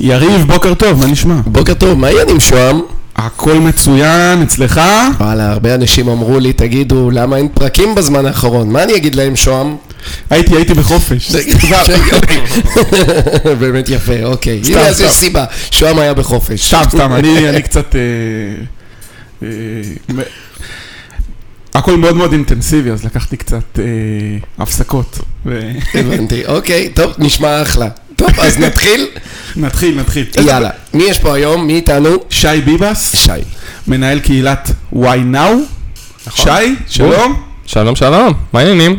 יריב, בוקר טוב, מה נשמע? בוקר טוב, מה העניינים שוהם? הכל מצוין, אצלך? וואלה, הרבה אנשים אמרו לי, תגידו, למה אין פרקים בזמן האחרון? מה אני אגיד להם, שוהם? הייתי, הייתי בחופש. באמת יפה, אוקיי. סתם, סתם. יש סיבה, שוהם היה בחופש. סתם, סתם, אני קצת... אה, אה, הכל מאוד מאוד אינטנסיבי, אז לקחתי קצת אה, הפסקות. הבנתי, אוקיי, טוב, נשמע אחלה. טוב, אז נתחיל? נתחיל, נתחיל. יאללה. מי יש פה היום? מי איתנו? שי ביבס, שי. מנהל קהילת Why Now. נכון. שי, שלום. שלום שלום, מה העניינים?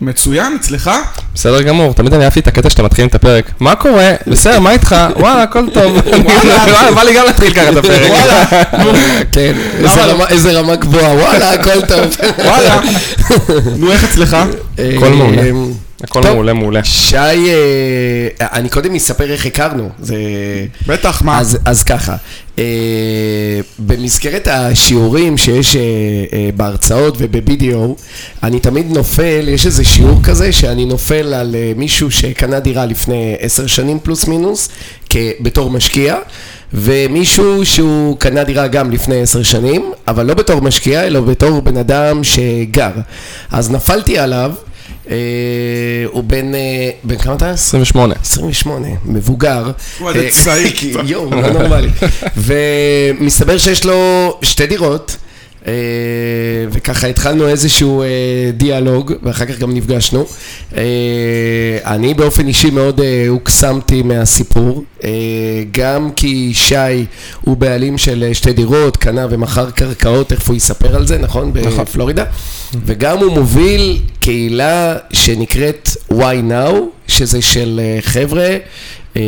מצוין, אצלך? בסדר גמור, תמיד אני אהבתי את הקטע שאתם מתחילים את הפרק. מה קורה? בסדר, מה איתך? וואלה, הכל טוב. וואלה, בא לי גם להתחיל ככה את הפרק. כן, איזה רמה- איזה רמה גבוהה, וואלה, הכל טוב. וואלה. נו, איך אצלך? הכל מעולה. הכל טוב. מעולה, מעולה. שי, אה, אני קודם אספר איך הכרנו. זה... בטח, מה? אז, אז ככה, אה, במסגרת השיעורים שיש אה, בהרצאות וב-BDO, אני תמיד נופל, יש איזה שיעור כזה שאני נופל על מישהו שקנה דירה לפני עשר שנים פלוס מינוס, בתור משקיע, ומישהו שהוא קנה דירה גם לפני עשר שנים, אבל לא בתור משקיע, אלא בתור בן אדם שגר. אז נפלתי עליו. אה, הוא בן, אה, בן כמה אתה? 28. 28, מבוגר. וואי, זה צעיר קצת. יואו, לא נורמלי. ומסתבר שיש לו שתי דירות, וככה התחלנו איזשהו אה, דיאלוג, ואחר כך גם נפגשנו. אה, אני באופן אישי מאוד אה, הוקסמתי מהסיפור, אה, גם כי שי הוא בעלים של אה, שתי דירות, קנה ומכר קרקעות, תכף הוא יספר על זה, נכון? בפלורידה. וגם הוא מוביל קהילה שנקראת Why Now, שזה של אה, חבר'ה. אה,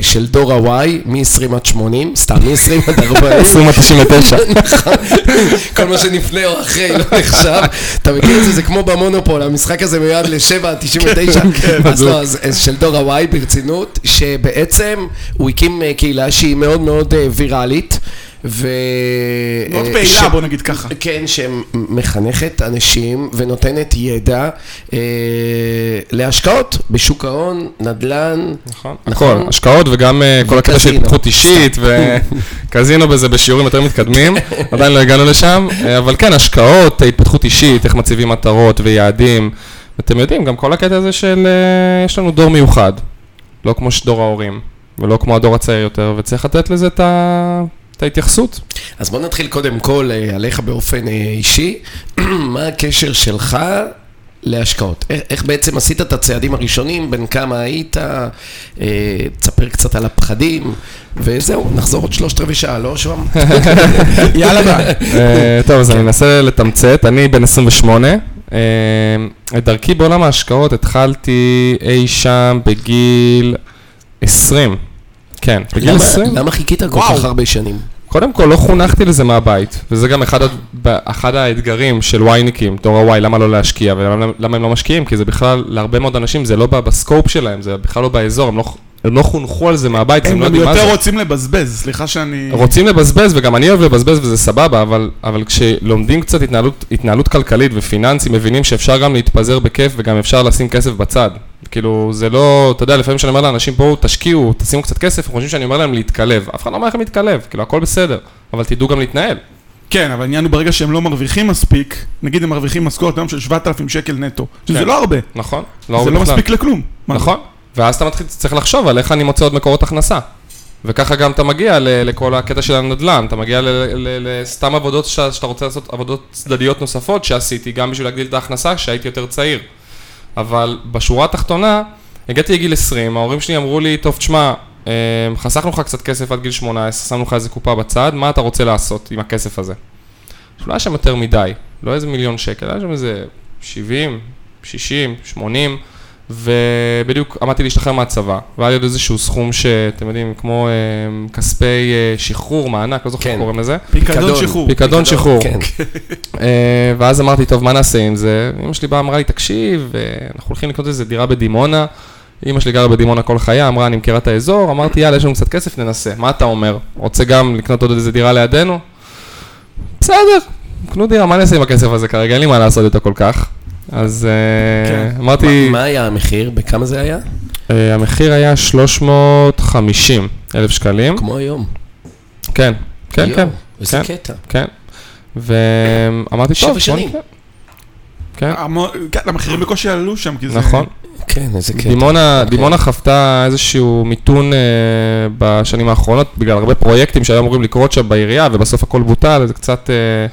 של דור ה-Y, מ-20 עד 80, סתם מ-20 עד 40. 20 עד 99. נכון. כל מה שלפני או אחרי לא נחשב. אתה מכיר את זה? זה כמו במונופול, המשחק הזה מיועד ל-7 עד 99. אז לא, אז אז של דור ה-Y ברצינות, שבעצם הוא הקים אה, קהילה שהיא מאוד מאוד אה, ויראלית. ו... מאוד אה, פעילה, ש- בוא נגיד ככה. כן, שמחנכת אנשים ונותנת ידע אה, להשקעות בשוק ההון, נדל"ן. נכון. נכון. הכל, השקעות וגם אה, כל הקטע של. התפתחות אישית וקזינו בזה בשיעורים יותר מתקדמים, עדיין לא הגענו לשם, אה, אבל כן, השקעות, התפתחות אישית, איך מציבים מטרות ויעדים, ואתם יודעים, גם כל הקטע הזה של, אה, יש לנו דור מיוחד, לא כמו דור ההורים, ולא כמו הדור הצעיר יותר, וצריך לתת לזה את ה- את ההתייחסות. אז בוא נתחיל קודם כל אה, עליך באופן אה, אישי. מה הקשר שלך להשקעות? איך, איך בעצם עשית את הצעדים הראשונים? בין כמה היית? אה, תספר קצת על הפחדים, וזהו, נחזור עוד שלושת רבעי שעה, לא שוהם? יאללה ביי. אה, טוב, אז אני אנסה לתמצת, אני בן 28. אה, את דרכי בעולם ההשקעות התחלתי אי שם בגיל 20. כן, בגיל למה, 20. למה חיכית כל. כך הרבה שנים? קודם כל, לא חונכתי לזה מהבית, וזה גם אחד, אחד האתגרים של וייניקים, דור הוואי, למה לא להשקיע ולמה למה הם לא משקיעים, כי זה בכלל, להרבה מאוד אנשים זה לא בסקופ שלהם, זה בכלל לא באזור, הם לא, הם לא חונכו על זה מהבית, הם הם לא יודעים מה זה. יותר רוצים לבזבז, סליחה שאני... רוצים לבזבז, וגם אני אוהב לבזבז וזה סבבה, אבל, אבל כשלומדים קצת התנהלות, התנהלות כלכלית ופיננסים, מבינים שאפשר גם להתפזר בכיף וגם אפשר לשים כסף בצד. כאילו, זה לא, אתה יודע, לפעמים כשאני אומר לאנשים, בואו תשקיעו, תשימו קצת כסף, הם חושבים שאני אומר להם להתקלב. אף אחד לא אומר לכם להתקלב, כאילו, הכל בסדר, אבל תדעו גם להתנהל. כן, אבל העניין הוא ברגע שהם לא מרוויחים מספיק, נגיד הם מרוויחים משכורת היום של 7,000 שקל נטו, שזה כן. לא הרבה, נכון? זה הרבה לא בכלל. מספיק לכלום. מה זה? נכון. ואז אתה מתחיל, צריך לחשוב על איך אני מוצא עוד מקורות הכנסה. וככה גם אתה מגיע לכל הקטע של הנדל"ן, אתה מגיע לסתם עבודות שאתה רוצה לעשות עבודות צדדיות נוספות שעשיתי, גם בשביל להגדיל את ההכנסה כשהייתי יותר צעיר. אבל בשורה התחתונה, הגעתי לגיל 20, ההורים שלי אמרו לי, טוב, תשמע, אה, חסכנו לך קצת כסף עד גיל 18, שמנו לך איזה קופה בצד, מה אתה רוצה לעשות עם הכסף הזה? עכשיו, לא היה שם יותר מדי, לא איזה מיליון שקל, היה שם איזה 70, 60, 80, ובדיוק עמדתי להשתחרר מהצבא, והיה לי עוד איזשהו סכום שאתם יודעים, כמו אה, כספי אה, שחרור, מענק, לא זוכר כן. איך קוראים לזה, פיקדון שחרור. פיקדון שחרור. כן. אה, ואז אמרתי, טוב, מה נעשה עם זה? אמא שלי באה, אמרה לי, תקשיב, אה, אנחנו הולכים לקנות איזה דירה בדימונה. אמא שלי גרה בדימונה כל חייה, אמרה, אני מכירה את האזור, אמרתי, יאללה, יש לנו קצת כסף, ננסה. מה אתה אומר? רוצה גם לקנות עוד איזה דירה לידינו? בסדר, קנו דירה, מה אני אעשה עם הכסף הזה כרגע? אין לי מה לעשות איתו כל כך. אז אה, כן. אמרתי, מה- היה המחיר? בכמה זה היה? אה, המחיר היה 350 אלף שקלים. כמו היום. כן, כן, כן, איזה כן. קטע. כן. ואמרתי, שבע טוב, בוא שנים. נקרא. כן, כן, המחירים בקושי עלו שם, כי זה... נכון. כן, איזה קטע. דימונה, אוקיי. דימונה חוותה איזשהו מיתון אה, בשנים האחרונות, בגלל הרבה פרויקטים שהיו אמורים לקרות שם בעירייה, ובסוף הכל בוטל, זה קצת... אה,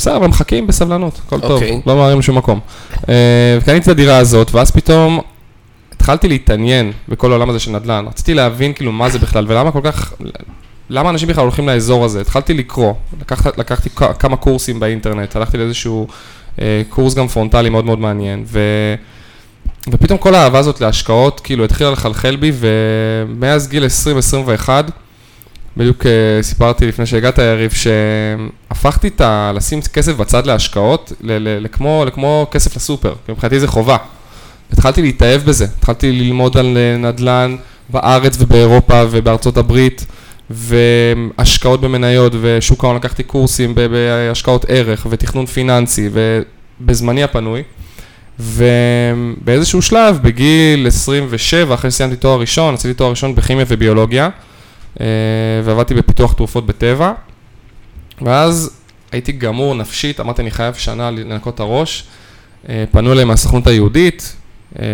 בסדר, אבל מחכים בסבלנות, הכל טוב, אוקיי. לא ממהרים לשום מקום. אה, וקניתי את הדירה הזאת, ואז פתאום התחלתי להתעניין בכל העולם הזה של נדל"ן. רציתי להבין כאילו מה זה בכלל, ולמה כל כך... למה אנשים בכלל הולכים לאזור הזה? התחלתי לקרוא, לקחת, לקחתי כמה קורסים באינטרנט, הלכתי לאיזשהו אה, קורס גם פרונטלי מאוד מאוד מעניין, ו... ופתאום כל האהבה הזאת להשקעות, כאילו התחילה לחלחל בי, ומאז גיל 20-21, בדיוק אה, סיפרתי לפני שהגעת יריב, שהפכתי את ה... לשים כסף בצד להשקעות, ל- ל- לכמו, לכמו כסף לסופר, כי מבחינתי זה חובה. התחלתי להתאהב בזה, התחלתי ללמוד על אה, נדל"ן בארץ ובאירופה ובארצות הברית, והשקעות במניות ושוק ההון, לקחתי קורסים בהשקעות ערך ותכנון פיננסי ובזמני הפנוי. ובאיזשהו שלב, בגיל 27, אחרי שסיימתי תואר ראשון, עשיתי תואר ראשון בכימיה וביולוגיה, ועבדתי בפיתוח תרופות בטבע, ואז הייתי גמור נפשית, אמרתי, אני חייב שנה לנקות את הראש. אה, פנו אליי מהסוכנות היהודית, אה,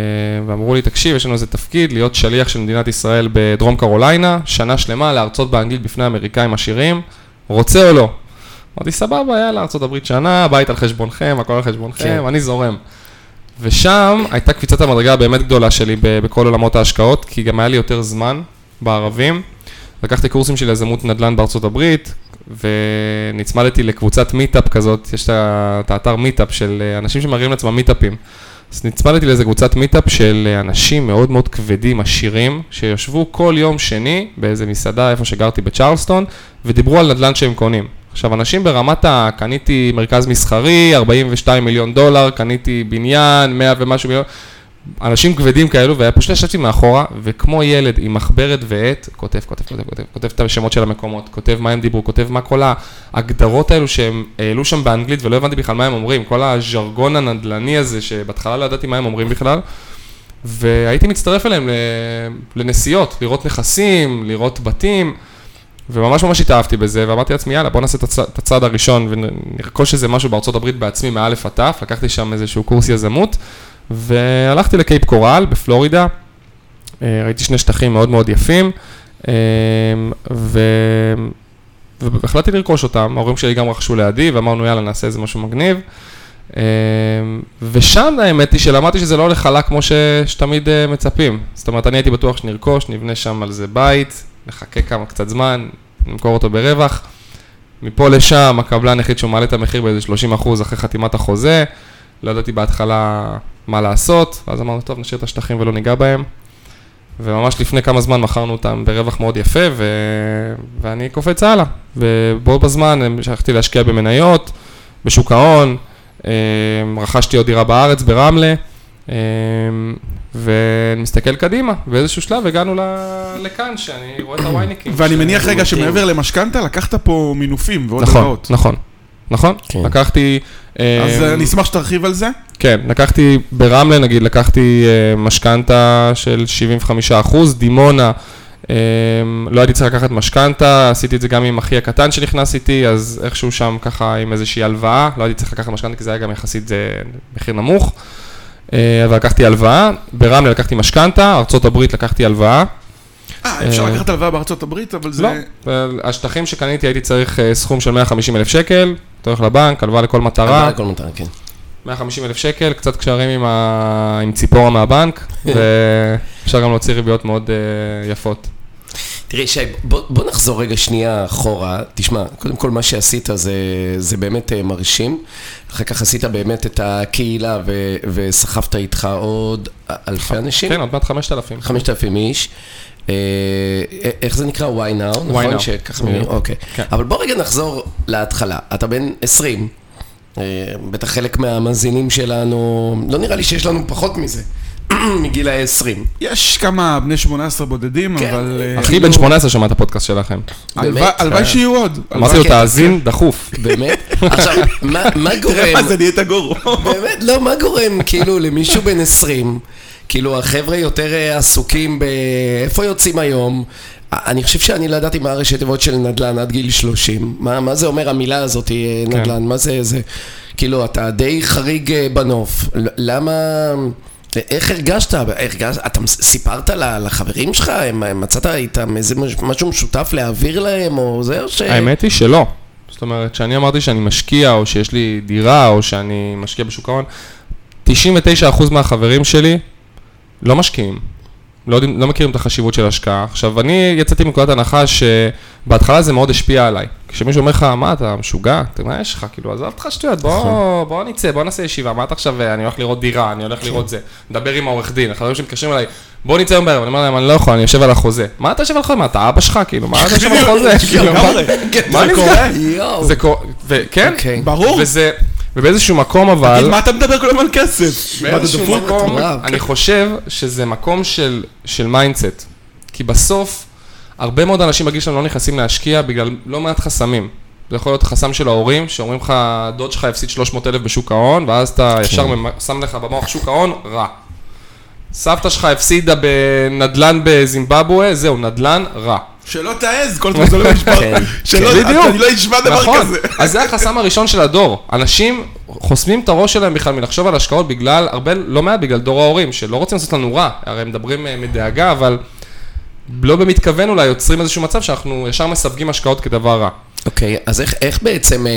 ואמרו לי, תקשיב, יש לנו איזה תפקיד, להיות שליח של מדינת ישראל בדרום קרוליינה, שנה שלמה להרצות באנגלית בפני אמריקאים עשירים, רוצה או לא? אמרתי, סבבה, יאללה, ארה"ב שנה, בית על חשבונכם, הכל על חשבונכם, כן. אני זורם. ושם הייתה קפיצת המדרגה הבאמת גדולה שלי בכל עולמות ההשקעות, כי גם היה לי יותר זמן בערבים. לקחתי קורסים של יזמות נדל"ן בארצות הברית, ונצמדתי לקבוצת meetup כזאת, יש את האתר מיטאפ של אה, אנשים שמראים לעצמם מיטאפים. אז נצמדתי לאיזה קבוצת מיטאפ של אה, אנשים מאוד מאוד כבדים, עשירים, שישבו כל יום שני באיזה מסעדה איפה שגרתי בצ'רלסטון, ודיברו על נדל"ן שהם קונים. עכשיו, אנשים ברמת ה... קניתי מרכז מסחרי, 42 מיליון דולר, קניתי בניין, 100 ומשהו מיליון, אנשים כבדים כאלו, ופשוט ישבתי מאחורה, וכמו ילד עם מחברת ועט, כותב, כותב, כותב, כותב, כותב את השמות של המקומות, כותב מה הם דיברו, כותב מה כל ההגדרות האלו שהם העלו שם באנגלית, ולא הבנתי בכלל מה הם אומרים, כל הז'רגון הנדל"ני הזה, שבהתחלה לא ידעתי מה הם אומרים בכלל, והייתי מצטרף אליהם לנסיעות, לראות נכסים, לראות בתים. וממש ממש התאהבתי בזה, ואמרתי לעצמי, יאללה, בוא נעשה את הצעד הראשון ונרכוש איזה משהו בארצות הברית בעצמי, מאלף עד תף, לקחתי שם איזשהו קורס יזמות, והלכתי לקייפ קורל בפלורידה, אה, ראיתי שני שטחים מאוד מאוד יפים, אה, ו... והחלטתי לרכוש אותם, ההורים שלי גם רכשו לידי, ואמרנו, יאללה, נעשה איזה משהו מגניב. אה, ושם האמת היא שלמדתי שזה לא הולך חלק כמו ש... שתמיד מצפים. זאת אומרת, אני הייתי בטוח שנרכוש, נבנה שם על זה בית, נחכה כמה קצת זמן, נמכור אותו ברווח. מפה לשם, הקבלן החליט שהוא מעלה את המחיר באיזה 30 אחוז אחרי חתימת החוזה. לא ידעתי בהתחלה מה לעשות, ואז אמרנו, טוב, נשאיר את השטחים ולא ניגע בהם. וממש לפני כמה זמן מכרנו אותם ברווח מאוד יפה, ו... ואני קופץ הלאה. ובו בזמן המשכתי להשקיע במניות, בשוק ההון, אה, רכשתי עוד דירה בארץ, ברמלה, אה, ומסתכל קדימה, באיזשהו שלב הגענו ל- לכאן, שאני רואה את הווייניקים. ואני ש- מניח רגע. שמעבר למשכנתה, לקחת פה מינופים ועוד נכון, הלוואות. נכון, נכון. כן. לקחתי... אז אה, אני אשמח שתרחיב על זה. כן, לקחתי ברמלה נגיד, לקחתי אה, משכנתה של 75 אחוז, דימונה, אה, לא הייתי צריך לקחת משכנתה, עשיתי את זה גם עם אחי הקטן שנכנס איתי, אז איכשהו שם ככה עם איזושהי הלוואה, לא הייתי צריך לקחת משכנתה כי זה היה גם יחסית זה מחיר נמוך, אה, אבל לקחתי הלוואה, ברמלה לקחתי משכנתה, ארה"ב לקחתי הלוואה. אה, אפשר לקחת הלוואה בארצות הברית, אבל זה... לא, השטחים שקניתי הייתי צריך סכום של 150 אלף שקל, אתה הולך לבנק, הלוואה לכל מטרה. הלוואה לכל מטרה, כן. 150 אלף שקל, קצת קשרים עם, ה... עם ציפורה מהבנק, ואפשר גם להוציא ריביות מאוד uh, יפות. תראי, שי, בוא, בוא נחזור רגע שנייה אחורה. תשמע, קודם כל מה שעשית זה, זה באמת אה, מרשים. אחר כך עשית באמת את הקהילה ו, וסחבת איתך עוד אלפי אנשים. כן, עוד מעט 5,000. 5,000 איש. אה, איך זה נקרא? why now, נכון? now. שככה. מבינים? אוקיי. כן. אבל בוא רגע נחזור להתחלה. אתה בן 20, אה, בטח חלק מהמאזינים שלנו, לא נראה לי שיש לנו פחות מזה, מגיל ה-20. יש כמה בני 18 בודדים, כן. אבל... אה, אחי בן 18 שמע את הפודקאסט שלכם. הלוואי- באמת? הלוואי. שיהיו עוד. אמרתי לו, כן. תאזין דחוף. באמת? עכשיו, מה, מה תראה גורם, מה זה נהיית גורו. באמת, לא, מה גורם כאילו למישהו בן 20, כאילו, החבר'ה יותר אה, עסוקים באיפה יוצאים היום. אני חושב שאני לא ידעתי מה הראשי תיבות של נדל"ן עד גיל 30. מה, מה זה אומר המילה הזאת, אה, כן. נדל"ן? מה זה זה? כאילו, אתה די חריג אה, בנוף. למה... איך הרגשת? הרגשת? אתה סיפרת לחברים שלך? הם- מצאת איתם איזה מש- משהו משותף להעביר להם, או זה, או ש... האמת היא שלא. זאת אומרת, כשאני אמרתי שאני משקיע, או שיש לי דירה, או שאני משקיע בשוק ההון, 99% מהחברים שלי לא משקיעים. לא, לא מכירים את החשיבות של השקעה. עכשיו, אני יצאתי מנקודת הנחה שבהתחלה זה מאוד השפיע עליי. כשמישהו אומר לך, מה, אתה משוגע? אתה, מה יש לך? כאילו, עזוב אותך שטויות, בוא, בוא נצא, בוא נעשה ישיבה. מה אתה עכשיו, אני הולך לראות דירה, אני הולך לראות זה. מדבר עם העורך דין, החברים שמתקשרים אליי, בוא נצא היום בערב, אני אומר להם, אני לא יכול, אני יושב על החוזה. מה אתה יושב על החוזה? מה, אתה אבא שלך? כאילו, מה אתה יושב על החוזה? כאילו, מה- נסגר? זה קורה, וכן, אוקיי. ברור. וזה, ובאיזשהו מקום אבל, תגיד, מה אתה מדבר כל הזמן על כסף? באיזשהו? מקום. אני חושב שזה מקום של, של mindset. כי בסוף, הרבה מאוד אנשים בגיל שלנו לא נכנסים להשקיע בגלל לא מעט חסמים. זה יכול להיות חסם של ההורים, שאומרים לך, דוד שלך הפסיד 300 אלף בשוק ההון, ואז אתה ישר ממ- שם לך במוח שוק ההון, רע. סבתא שלך הפסידה בנדלן בזימבבואה, זהו, נדלן, רע. שלא תעז, כל הזמן זה לא נשמע. כן. שלא, בדיוק. אני לא אשמע דבר נכון, כזה. אז זה החסם הראשון של הדור. אנשים חוסמים את הראש שלהם בכלל מלחשוב על השקעות בגלל, הרבה, לא מעט בגלל דור ההורים, שלא רוצים לעשות לנו רע, הרי הם מדברים אה, מדאגה, אבל לא במתכוון אולי יוצרים איזשהו מצב שאנחנו ישר מסווגים השקעות כדבר רע. אוקיי, אז איך, איך בעצם, אה,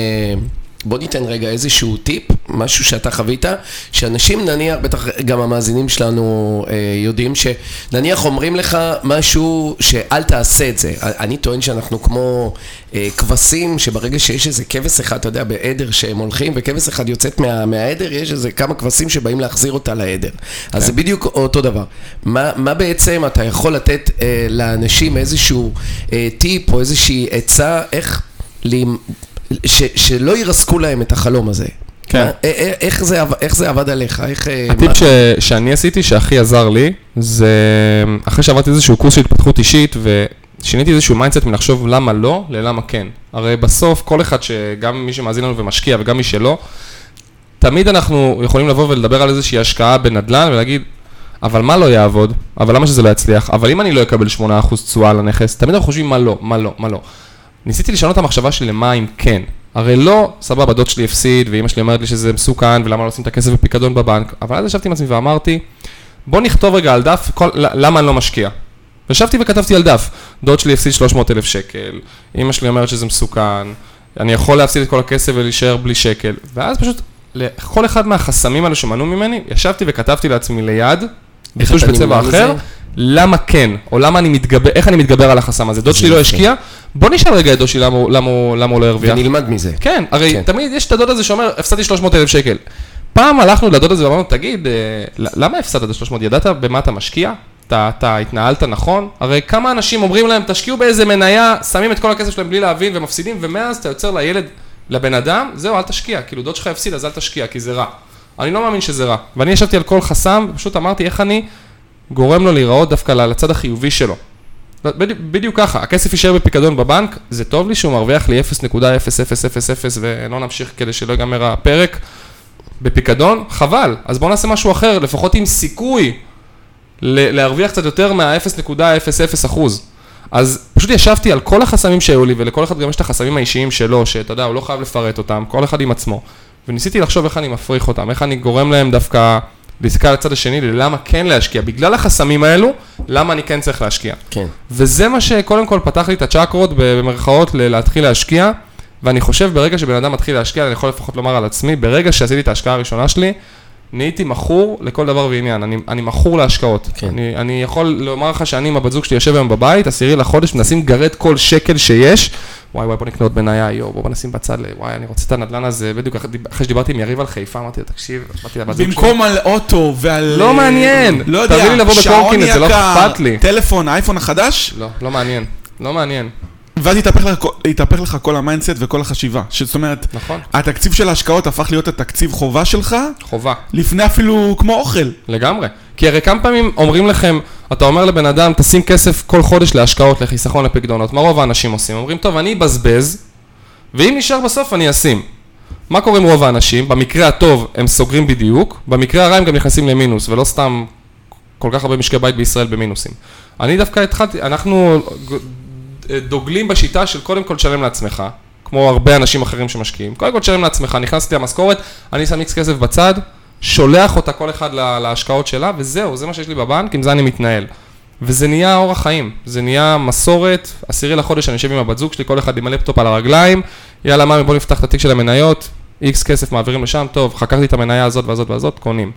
בוא ניתן רגע איזשהו טיפ, משהו שאתה חווית, שאנשים נניח, בטח גם המאזינים שלנו אה, יודעים, שנניח אומרים לך משהו שאל תעשה את זה. אני טוען שאנחנו כמו אה, כבשים, שברגע שיש איזה כבש אחד, אתה יודע, בעדר שהם הולכים, וכבש אחד יוצאת מה, מהעדר, יש איזה כמה כבשים שבאים להחזיר אותה לעדר. אז זה בדיוק אותו דבר. מה, מה בעצם אתה יכול לתת אה, לאנשים איזשהו אה, טיפ או איזושהי עצה, איך... ש, שלא ירסקו להם את החלום הזה. כן. מה- א- א- איך זה, איך זה עבד עליך? איך... אה, הטיפ ש, שאני עשיתי, שהכי עזר לי, זה אחרי שעברתי איזשהו קורס של התפתחות אישית, ושיניתי איזשהו mindset מלחשוב למה לא, ללמה כן. הרי בסוף, כל אחד, שגם מי שמאזין לנו ומשקיע וגם מי שלא, תמיד אנחנו יכולים לבוא ולדבר על איזושהי השקעה בנדל"ן ולהגיד, אבל מה לא יעבוד? אבל למה שזה לא יצליח? אבל אם אני לא אקבל 8% תשואה על הנכס, תמיד אנחנו חושבים מה לא, מה לא, מה לא. ניסיתי לשנות את המחשבה שלי למה אם כן. הרי לא, סבבה, דוד שלי הפסיד, ואימא שלי אומרת לי שזה מסוכן, ולמה לא לשים את הכסף בפיקדון בבנק, אבל אז ישבתי עם עצמי ואמרתי, בוא נכתוב רגע על דף כל, למה אני לא משקיע. ישבתי וכתבתי על דף, דוד שלי הפסיד 300 אלף שקל, אימא שלי אומרת שזה מסוכן, אני יכול להפסיד את כל הכסף ולהישאר בלי שקל, ואז פשוט, לכל אחד מהחסמים האלה שמנעו ממני, ישבתי וכתבתי לעצמי ליד, אתה בצבע אחר? למה כן, או למה אני מתגבר, איך אני מתגבר על החסם הזה. דוד שלי לא. השקיע, בוא נשאל רגע את דוד שלי למה הוא- לא הרוויח. ונלמד מזה. כן, הרי כן. תמיד יש את הדוד הזה שאומר, הפסדתי 300 אלף שקל. פעם הלכנו לדוד הזה ואמרנו, תגיד, אה, למה הפסדת את 300? ידעת במה אתה משקיע? אתה, אתה התנהלת נכון? הרי כמה אנשים אומרים להם, תשקיעו באיזה מניה, שמים את כל הכסף שלהם בלי להבין ומפסידים, ומאז אתה יוצר לילד, לבן אדם, זהו, אל תשקיע. כאילו, דוד שלך הפסיד, אז אל תשקיע, כי זה רע. אני לא מאמין שזה רע. ואני ישבתי על כל חסם, ופשוט אמרתי, איך אני גורם לו להיראות דווקא לצד החיובי שלו. בדיוק, בדיוק ככה, הכסף יישאר בפיקדון בבנק, זה טוב לי שהוא מרוויח לי 0.0000 ולא נמשיך כדי שלא ייגמר הפרק בפיקדון, חבל, אז בואו נעשה משהו אחר, לפחות עם סיכוי להרוויח קצת יותר מה-0.00 אחוז. אז פשוט ישבתי על כל החסמים שהיו לי, ולכל אחד גם יש את החסמים האישיים שלו, שאתה יודע, הוא לא חייב לפרט אותם, כל אחד עם עצמו. וניסיתי לחשוב איך אני מפריך אותם, איך אני גורם להם דווקא להסתכל על הצד השני, ללמה כן להשקיע. בגלל החסמים האלו, למה אני כן צריך להשקיע. כן. וזה מה שקודם כל פתח לי את הצ'קרות במרכאות להתחיל להשקיע, ואני חושב ברגע שבן אדם מתחיל להשקיע, אני יכול לפחות לומר על עצמי, ברגע שעשיתי את ההשקעה הראשונה שלי, נהייתי מכור לכל דבר ועניין, אני, אני מכור להשקעות. כן. אני, אני יכול לומר לך שאני עם הבת זוג שלי יושב היום בבית, עשירי לחודש, מנסים לגרד כל שקל שיש, וואי וואי בוא נקנה עוד מניה, יואו בוא נשים בצד, וואי אני רוצה את הנדלן הזה, בדיוק אחרי שדיברתי עם יריב על חיפה, אמרתי לו תקשיב, באתי לבת זוג שלי, במקום על אוטו ועל... לא מעניין. לא תביא יודע, לי לבוא בקורקינט, זה לא אכפת לי. טלפון, האייפון החדש, לא, לא מעניין, לא מעניין, ואז יתהפך לך, יתהפך לך כל ה mindset וכל החשיבה. זאת אומרת, נכון, התקציב של ההשקעות הפך להיות התקציב חובה שלך, חובה. לפני אפילו כמו אוכל. לגמרי. כי הרי כמה פעמים אומרים לכם, אתה אומר לבן אדם, תשים כסף כל חודש להשקעות, לחיסכון, לפקדונות. מה רוב האנשים עושים? אומרים, טוב, אני אבזבז, ואם נשאר בסוף, אני אשים. מה קורה עם רוב האנשים? במקרה הטוב, הם סוגרים בדיוק, במקרה הרע הם גם נכנסים למינוס, ולא סתם כל כך הרבה משקי בית בישראל במינוסים. אני דווקא התחלתי, אנחנו דוגלים בשיטה של קודם כל תשלם לעצמך, כמו הרבה אנשים אחרים שמשקיעים. קודם כל תשלם לעצמך, נכנסתי למשכורת, אני שם איקס כסף בצד, שולח אותה כל אחד להשקעות שלה, וזהו, זה מה שיש לי בבנק, עם זה אני מתנהל. וזה נהיה אורח חיים, זה נהיה מסורת, עשירי לחודש אני יושב עם הבת זוג שלי, כל אחד עם הלפטופ על הרגליים, יאללה מאמי בוא נפתח את התיק של המניות, איקס כסף מעבירים לשם, טוב, חקרתי את המניה הזאת והזאת והזאת, קונים.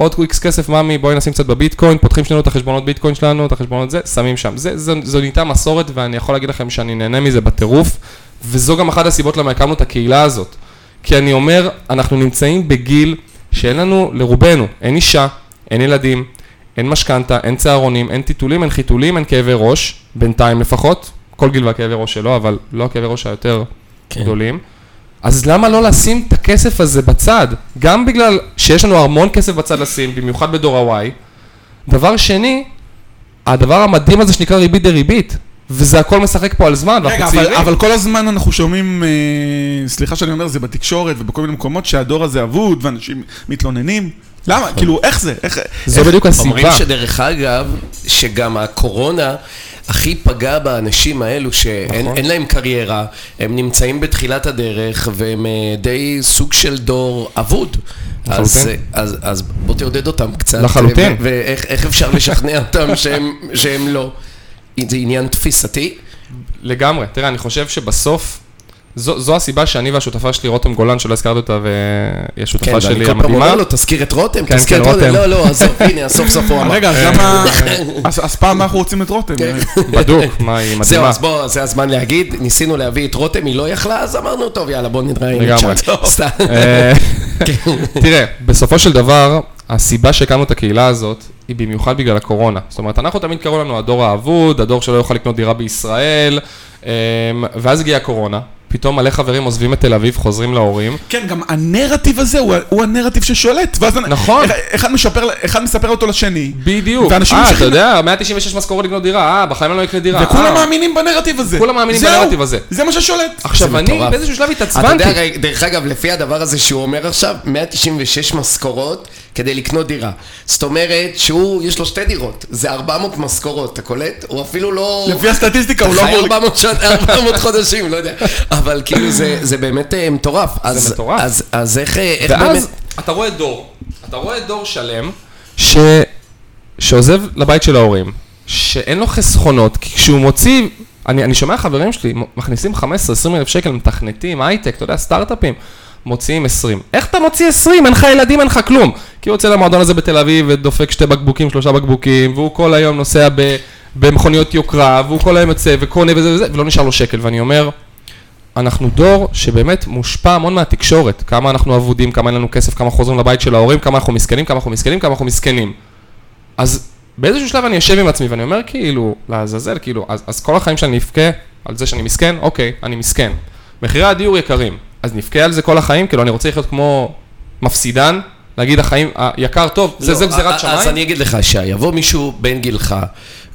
עוד איקס כסף מאמי, בואי נשים קצת בביטקוין, פותחים שנינו את החשבונות ביטקוין שלנו, את החשבונות זה, שמים שם. זה, זו, זו נהייתה מסורת ואני יכול להגיד לכם שאני נהנה מזה בטירוף, וזו גם אחת הסיבות למה הקמנו את הקהילה הזאת. כי אני אומר, אנחנו נמצאים בגיל שאין לנו, לרובנו, אין אישה, אין ילדים, אין משכנתה, אין צהרונים, אין טיטולים, אין חיתולים, אין כאבי ראש, בינתיים לפחות, כל גיל והכאבי ראש שלו, אבל לא הכאבי ראש היותר כן. גדולים. אז למה לא לשים את הכסף הזה בצד? גם בגלל שיש לנו המון כסף בצד לשים, במיוחד בדור ה-Y. דבר שני, הדבר המדהים הזה שנקרא ריבית דריבית, וזה הכל משחק פה על זמן, ואנחנו רגע, צעירים. אבל, אבל כל הזמן אנחנו שומעים, אה, סליחה שאני אומר, זה בתקשורת ובכל מיני מקומות, שהדור הזה אבוד ואנשים מתלוננים. למה? נכון. כאילו, איך זה? איך... זו בדיוק הסיבה. אומרים שדרך אגב, שגם הקורונה... הכי פגע באנשים האלו שאין נכון. להם קריירה, הם נמצאים בתחילת הדרך והם אה, די סוג של דור אבוד. אז, אז, אז בוא תעודד אותם קצת. לחלוטין. ואיך אפשר לשכנע אותם שהם, שהם לא. זה עניין תפיסתי. לגמרי. תראה, אני חושב שבסוף... זו, זו הסיבה שאני והשותפה שלי, רותם גולן, שלא הזכרתי אותה, והיא השותפה כן, שלי המדהימה. כן, ואני כל פעם אומר לו, תזכיר את רותם, כן, תזכיר כן, את רותם. לא, לא, עזוב, הנה, סוף סוף הוא אמר. רגע, אז למה... אז פעם אנחנו רוצים את רותם. כן. בדוק, מה, היא מדהימה. זהו, אז בוא, זה הזמן להגיד, ניסינו להביא את רותם, היא לא יכלה, אז אמרנו, טוב, יאללה, בוא נתראה. לגמרי. אה, תראה, בסופו של דבר, הסיבה שהקמנו את הקהילה הזאת, היא במיוחד בגלל הקורונה. זאת אומרת, אנחנו תמיד קראו לנו הדור האבוד, הדור שלא יוכל לקנות דירה בישראל, אמ, ואז הגיעה הקורונה, פתאום מלא חברים עוזבים את תל אביב, חוזרים להורים. כן, גם הנרטיב הזה הוא, הוא הנרטיב ששולט. ואז נכון. אחד, משפר, אחד מספר אותו לשני. בדיוק. אה, אתה יודע, 196 משכורות לקנות דירה, אה, בחיים אני לא אקנה דירה. וכולם אה. מאמינים בנרטיב הזה. כולם מאמינים זהו, בנרטיב הזה. זה מה ששולט. עכשיו, אני באיזשהו שלב התעצבנתי. אתה יודע, דרך אגב, לפי הדבר הזה שהוא אומר עכשיו, 196 משכורות כדי לקנות דירה. זאת אומרת שהוא, יש לו שתי דירות, זה 400 משכורות, אתה קולט? הוא אפילו לא... לפי הסטטיסטיקה הוא לא אמור... 400 חודשים, לא יודע. אבל כאילו זה, זה באמת אה, מטורף. זה אז, מטורף. אז, אז איך, אה, איך ואז באמת... ואז אתה רואה דור, אתה רואה דור שלם ש... שעוזב לבית של ההורים, שאין לו חסכונות, כי כשהוא מוציא, אני, אני שומע חברים שלי, מכניסים 15-20 אלף שקל, מתכנתים, הייטק, אתה יודע, סטארט-אפים. מוציאים 20. איך אתה מוציא 20? אין לך ילדים, אין לך כלום. כי הוא יוצא למועדון הזה בתל אביב ודופק שתי בקבוקים, שלושה בקבוקים, והוא כל היום נוסע ב, במכוניות יוקרה, והוא כל היום יוצא וקונה וזה וזה, ולא נשאר לו שקל. ואני אומר, אנחנו דור שבאמת מושפע המון מהתקשורת, כמה אנחנו אבודים, כמה אין לנו כסף, כמה חוזרים לבית של ההורים, כמה אנחנו מסכנים, כמה אנחנו מסכנים, כמה אנחנו מסכנים. אז באיזשהו שלב אני יושב עם עצמי ואני אומר כאילו, לעזאזל, כאילו, אז, אז כל החיים שאני אבכה על זה שאני מסכן, אוקיי, אני מסכן. מחירי הדיור יקרים, אז נבכה על זה כל החיים, כאילו אני רוצה לחיות כמו מפסידן, להגיד החיים, היקר טוב, זה, לא, זה גזירת שמיים. אז אני אגיד לך, שי, יבוא מישהו בן גילך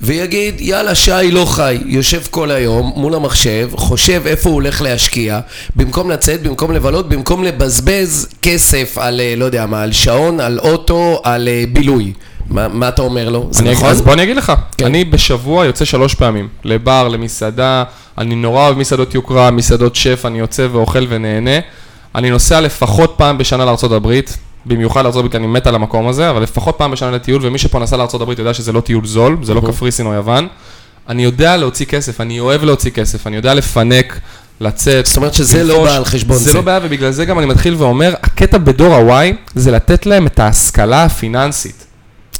ויגיד, יאללה, שי לא חי, יושב כל היום מול המחשב, חושב איפה הוא הולך להשקיע, במקום לצאת, במקום לבלות, במקום לבזבז כסף על, אה, לא יודע מה, על שעון, על אוטו, על אה, בילוי. מה, מה אתה אומר לו? זה נכון? אז בוא אני אגיד לך, כן. אני בשבוע יוצא שלוש פעמים, לבר, למסעדה, אני נורא אוהב מסעדות יוקרה, מסעדות שף, אני יוצא ואוכל ונהנה. אני נוסע לפחות פעם בשנה לארה"ב, במיוחד לארה"ב, כי אני מת על המקום הזה, אבל לפחות פעם בשנה לטיול, ומי שפה נסע לארה"ב יודע שזה לא טיול זול, זה לא קפריסין או יוון. אני יודע להוציא כסף, אני אוהב להוציא כסף, אני יודע לפנק, לצאת. זאת אומרת שזה לא בא על חשבון זה. זה לא בעיה, ובגלל זה גם אני מתחיל ואומר, הקטע בדור ה-Y זה לתת להם את ההשכלה הפיננסית.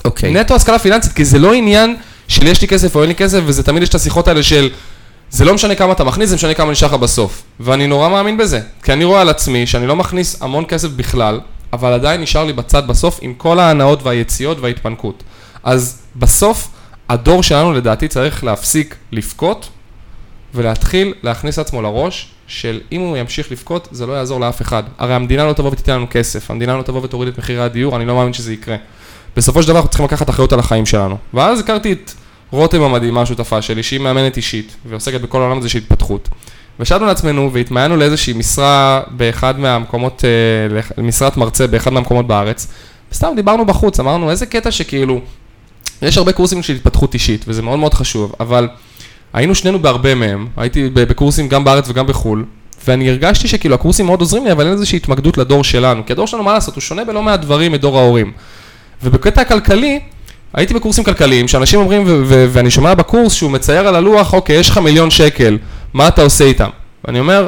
אוקיי. נטו השכלה פיננסית, כי זה לא עניין של יש לי כסף או אין לי כסף, וזה תמיד יש את השיחות האלה של... זה לא משנה כמה אתה מכניס, זה משנה כמה נשאר לך בסוף. ואני נורא מאמין בזה. כי אני רואה על עצמי שאני לא מכניס המון כסף בכלל, אבל עדיין נשאר לי בצד בסוף עם כל ההנאות והיציאות וההתפנקות. אז בסוף, הדור שלנו לדעתי צריך להפסיק לבכות, ולהתחיל להכניס לעצמו לראש של אם הוא ימשיך לבכות, זה לא יעזור לאף אחד. הרי המדינה לא תבוא ותיתן לנו כסף, המדינה לא תבוא ותוריד את מחירי הדיור, אני לא מאמין שזה יקרה. בסופו של דבר אנחנו צריכים לקחת אחריות על החיים שלנו. ואז הכרתי את רותם המדהימה, השותפה שלי, שהיא מאמנת אישית, ועוסקת בכל העולם הזה של התפתחות. וישבנו לעצמנו והתמיינו לאיזושהי משרה באחד מהמקומות, אה, משרת מרצה באחד מהמקומות בארץ. וסתם דיברנו בחוץ, אמרנו איזה קטע שכאילו, יש הרבה קורסים של התפתחות אישית, וזה מאוד מאוד חשוב, אבל היינו שנינו בהרבה מהם, הייתי בקורסים גם בארץ וגם בחו"ל, ואני הרגשתי שכאילו הקורסים מאוד עוזרים לי, אבל אין איזושהי התמקדות לדור שלנו, כי הדור שלנו, מה לעשות, הוא שונה בלא מעט דברים מדור ההורים. ובקטע הכלכלי, הייתי בקורסים כלכליים, שאנשים אומרים, ואני שומע בקורס שהוא מצייר על הלוח, אוקיי, יש לך מיליון שקל, מה אתה עושה איתם? ואני אומר,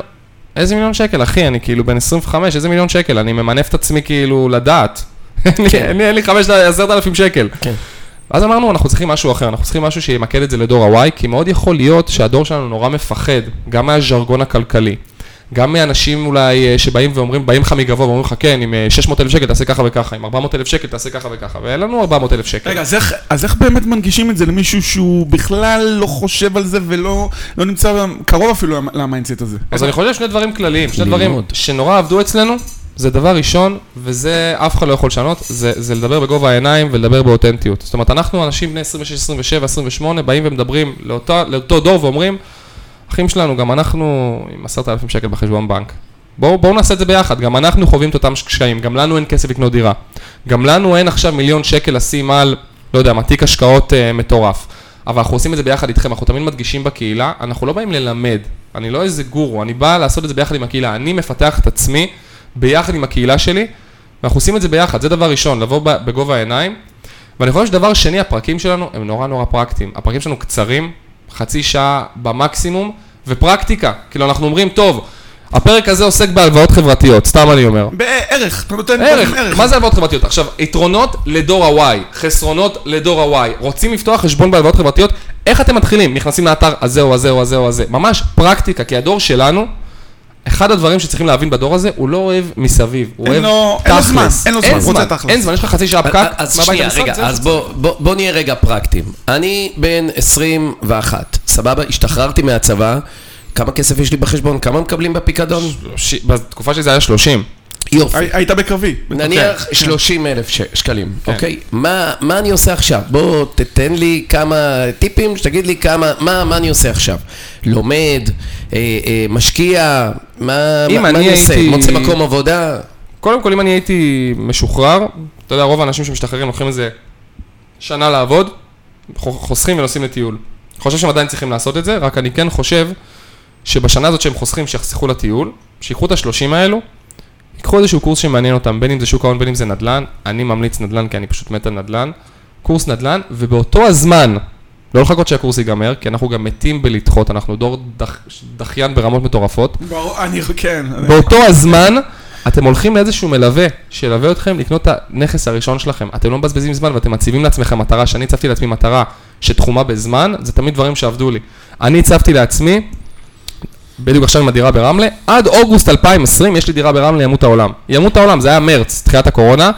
איזה מיליון שקל, אחי, אני כאילו בן 25, איזה מיליון שקל, אני ממנף את עצמי כאילו לדעת. אין לי- אין לי- אין לי 5,000 שקל. כן. אז אמרנו, אנחנו צריכים משהו אחר, אנחנו צריכים משהו שימקד את זה לדור ה-Y, כי מאוד יכול להיות שהדור שלנו נורא מפחד, גם מהז'רגון הכלכלי, גם מאנשים אולי אה, שבאים ואומרים, באים לך מגבוה ואומרים לך, כן, עם אה, 600 אלף שקל תעשה ככה וככה, עם 400 אלף שקל תעשה ככה וככה, ואין לנו 400 אלף שקל. רגע, אז איך, אז איך באמת מנגישים את זה למישהו שהוא בכלל לא חושב על זה ולא לא נמצא קרוב אפילו ל mindset הזה? אז אני חושב שני דברים כלליים, שני. דברים שנורא עבדו אצלנו, זה דבר ראשון, וזה אף אחד לא יכול לשנות, זה, זה לדבר בגובה העיניים ולדבר באותנטיות. זאת אומרת, אנחנו אנשים בני 26, 27, 28, באים ומדברים לאותו, לאותו דור ואומרים, אחים שלנו, גם אנחנו עם עשרת אלפים שקל בחשבון בנק. בואו בוא נעשה את זה ביחד, גם אנחנו חווים את אותם קשיים, גם לנו אין כסף לקנות דירה. גם לנו אין עכשיו מיליון שקל לשים על, לא יודע, מה, תיק השקעות אה, מטורף. אבל אנחנו עושים את זה ביחד איתכם, אנחנו תמיד מדגישים בקהילה, אנחנו לא באים ללמד, אני לא איזה גורו, אני בא לעשות את זה ביחד עם הקהילה, אני מפתח את עצמי ביחד עם הקהילה שלי, ואנחנו עושים את זה ביחד, זה דבר ראשון, לבוא בגובה העיניים. ואני חושב שדבר שני, הפרקים שלנו הם נורא נורא פרקטיים. הפרקים שלנו קצרים, חצי שעה במקסימום, ופרקטיקה. כאילו אנחנו אומרים, טוב, הפרק הזה עוסק בהלוואות חברתיות, סתם אני אומר. בערך, אתה נותן ערך, ערך. מה זה הלוואות חברתיות? עכשיו, יתרונות לדור ה-Y, חסרונות לדור ה-Y. רוצים לפתוח חשבון בהלוואות חברתיות? איך אתם מתחילים? נכנסים לאתר הזה או הזה או הזה או הזה. ממש פרקטיקה, כי הדור שלנו, אחד הדברים שצריכים להבין בדור הזה, הוא לא אוהב מסביב, הוא אוהב לו- אין לו תכלס. זמן, אין לו זמן, רוצה תכלס. אין זמן, יש לך חצי שעה פקק, אה, אז שנייה, רגע. אז בוא, בוא, בוא נהיה רגע פרקטיים. אני בן 21, סבבה? השתחררתי מהצבא, כמה כסף יש לי בחשבון? כמה מקבלים בפיקדון? ש- בתקופה שלי זה היה 30. יופי. הי- היית בקרבי. נניח כן. 30 אלף ש- שקלים, כן. אוקיי? מה, מה אני עושה עכשיו? בוא תתן לי כמה טיפים, שתגיד לי כמה, מה, מה אני עושה עכשיו? לומד, אה, אה, משקיע, מה, מה, אני אני עושה? הייתי- מוצא מקום עבודה? קודם כל, אם אני הייתי משוחרר, אתה יודע, רוב האנשים שמשתחררים לוקחים איזה שנה לעבוד, חוסכים ונוסעים לטיול. חושב שהם עדיין צריכים לעשות את זה, רק אני כן חושב שבשנה הזאת שהם חוסכים, שיחסכו לטיול, שיקחו את השלושים האלו, ייקחו איזשהו קורס שמעניין אותם, בין אם זה שוק ההון, בין אם זה נדל"ן, אני ממליץ נדל"ן כי אני פשוט מת על נדל"ן, קורס נדל"ן, ובאותו הזמן, לא לחכות שהקורס ייגמר, כי אנחנו גם מתים בלדחות, אנחנו דור דח, דחיין ברמות מטורפות, ברור, אני, כן. באותו הזמן, אתם הולכים לאיזשהו מלווה, שילווה אתכם לקנות את הנכס הראשון שלכם. אתם לא מבזבזים זמן ואתם מציבים לעצמכם מטרה, שאני הצבתי לעצמי מטרה שתחומה בזמן, זה תמיד דברים שעבדו לי. אני הצבתי לעצמי, בדיוק עכשיו עם הדירה ברמלה, עד אוגוסט 2020 יש לי דירה ברמלה, ימות העולם. ימות העולם, זה היה מרץ, תחילת הקורונה.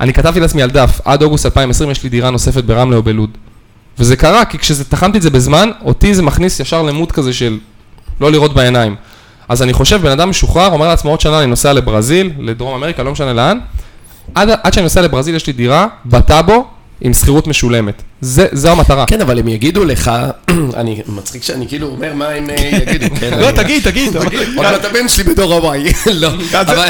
אני כתבתי לעצמי על דף, עד אוגוסט 2020 יש לי דירה נוספת ברמלה או בלוד. וזה קרה, כי כשתחמתי את זה בזמן, אותי זה מכניס ישר למוד כזה של לא לראות בעיניים. אז אני חושב, בן אדם משוחרר, אומר לעצמו עוד שנה אני נוסע לברזיל, לדרום אמריקה, לא משנה לאן. עד, עד שאני נוסע לברזיל יש לי דירה בטאבו עם שכירות משולמת. זה, זו המטרה. כן, אבל הם יגידו לך, אני מצחיק שאני כאילו אומר מה הם אה, יגידו, כן? לא, תגיד, תגיד. אבל אתה בן שלי בדור הוואי, לא, אבל-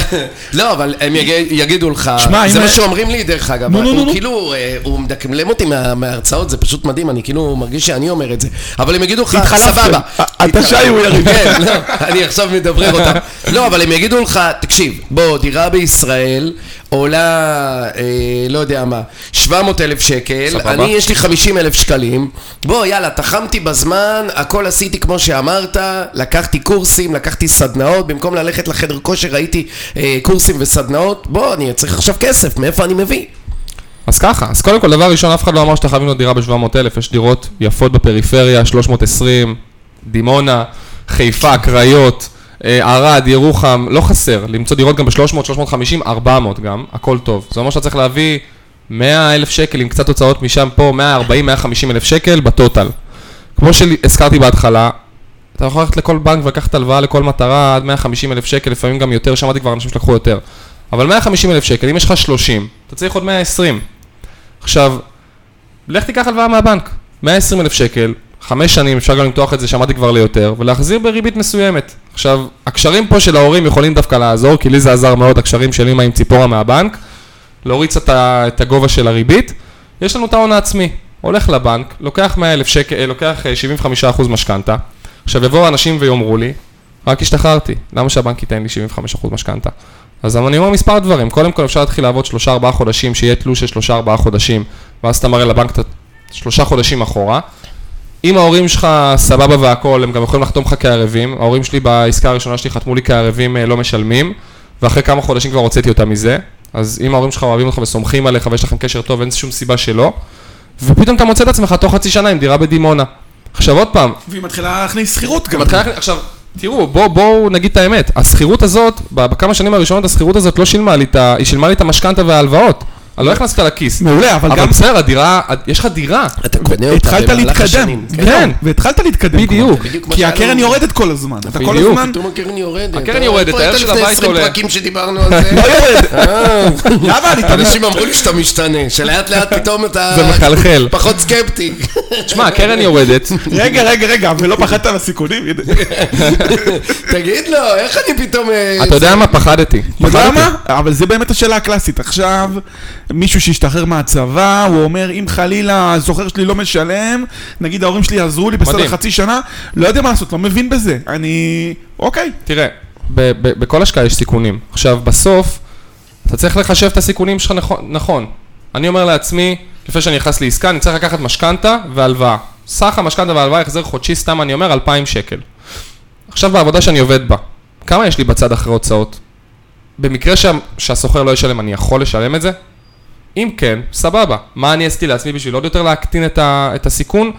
לא, אבל הם יג- יגידו לך, זה מה שאומרים לי דרך אגב, הוא. כאילו, אה, הוא מדקלם אותי מה- מההרצאות, זה פשוט מדהים, אני כאילו מרגיש שאני אומר את זה, אבל הם יגידו לך. סבבה, אתה שי, הוא יריב. כן, לא, אני עכשיו מדברר אותם, לא, אבל הם יגידו לך, תקשיב, בוא, דירה בישראל עולה, אה, לא יודע מה, 700 אלף שקל, סבבה. אני יש לי 50 אלף שקלים, בוא יאללה, תחמתי בזמן, הכל עשיתי כמו שאמרת, לקחתי קורסים, לקחתי סדנאות, במקום ללכת לחדר כושר ראיתי אה, קורסים וסדנאות, בוא, אני צריך עכשיו כסף, מאיפה אני מביא? אז ככה, אז קודם כל, דבר ראשון, אף אחד לא אמר שאתה חייב לקנות דירה ב-700,000, יש דירות יפות בפריפריה, 320, דימונה, חיפה, קריות, ערד, ירוחם, לא חסר, למצוא דירות גם ב-300, 350, 400 גם, הכל טוב. זה אומר שאתה צריך להביא 100 אלף שקל עם קצת הוצאות משם פה, 140, 150 אלף שקל בטוטל. כמו שהזכרתי בהתחלה, אתה יכול ללכת לכל בנק ולקחת הלוואה לכל מטרה עד 150 אלף שקל, לפעמים גם יותר, שמעתי כבר אנשים שלקחו יותר. אבל 150 אלף שקל, אם יש לך 30, אתה צריך עוד 120. עכשיו, לך תיקח הלוואה מהבנק, 120 אלף שקל, חמש שנים, אפשר גם למתוח את זה, שמעתי כבר ליותר, ולהחזיר בריבית מסוימת. עכשיו, הקשרים פה של ההורים יכולים דווקא לעזור, כי לי זה עזר מאוד, הקשרים של אמא עם ציפורה מהבנק, להוריד קצת ה- את הגובה של הריבית. יש לנו את ההון העצמי. הולך לבנק, לוקח 100 אלף שקל, אה, לוקח אה, 75% משכנתה. עכשיו יבואו אנשים ויאמרו לי, רק השתחררתי, למה שהבנק ייתן לי 75% משכנתה? אז אני אומר מספר דברים, קודם כל אפשר להתחיל לעבוד 3-4 חודשים, שיהיה תלוש של 3-4 חודשים, ואז אתה מראה לבנק את שלושה חודשים אחורה. אם ההורים שלך סבבה והכל, הם גם יכולים לחתום לך כערבים. ההורים שלי בעסקה הראשונה שלי חתמו לי כערבים אה, לא משלמים, ואחרי כמה חודשים כבר הוצאתי אותם מזה. אז אם ההורים שלך אוהבים אותך וסומכים עליך ויש לכם קשר טוב, אין שום סיבה שלא. ופתאום אתה מוצא את עצמך תוך חצי שנה עם דירה בדימונה. עכשיו עוד פעם, והיא מתחילה להכניס שכירות גם. מתחילה, עכשיו, תראו, בואו בוא נגיד את האמת, השכירות הזאת, בכמה שנים הראשונות השכירות הזאת לא שילמה לי את ה... היא שילמה לי את המשכנתה וההלוואות. אני לא הכנסתי אותה לכיס. מעולה, אבל אבל גם בסדר, הדירה, יש לך דירה. אתה קונה אותה במהלך. השנים. כן. כן. והתחלת להתקדם. בדיוק. כי הקרן. יורדת כל הזמן. אתה כל בדיוק. הזמן... פתאום הקרן יורדת. הקרן יורדת, איפה הערך היית של לפני הבית 20 עולה. פרקים שדיברנו על זה. לא יורד. אה, למה? אני תמיד... אנשים אמרו לי שאתה משתנה, שלאט לאט פתאום אתה... זה מחלחל. פחות סקפטי. תשמע, הקרן יורדת, רגע, רגע, רגע, ולא פחדת על הסיכונים? תגיד לו, איך אני פתאום... אה, אתה יודע מה? פחדתי. אתה יודע. מה? אבל זה באמת השאלה הקלאסית. עכשיו, מישהו שהשתחרר מהצבא, הוא אומר, אם חלילה הזוכר שלי לא משלם, נגיד ההורים שלי עזרו לי בסדר. חצי שנה, לא יודע מה לעשות, לא מבין בזה. אני... אוקיי. תראה, ב- ב- בכל השקעה יש סיכונים. עכשיו, בסוף, אתה צריך לחשב את הסיכונים שלך נכון. נכון. אני אומר לעצמי, לפני שאני נכנס לעסקה, אני צריך לקחת משכנתה והלוואה. סך המשכנתה וההלוואה, החזר חודשי, סתם אני אומר, 2,000 שקל. עכשיו בעבודה שאני עובד בה, כמה יש לי בצד אחרי הוצאות? במקרה שה- שהסוחר לא ישלם, אני יכול לשלם את זה? אם כן, סבבה. מה אני עשיתי לעצמי בשביל עוד יותר להקטין את, ה- את הסיכון?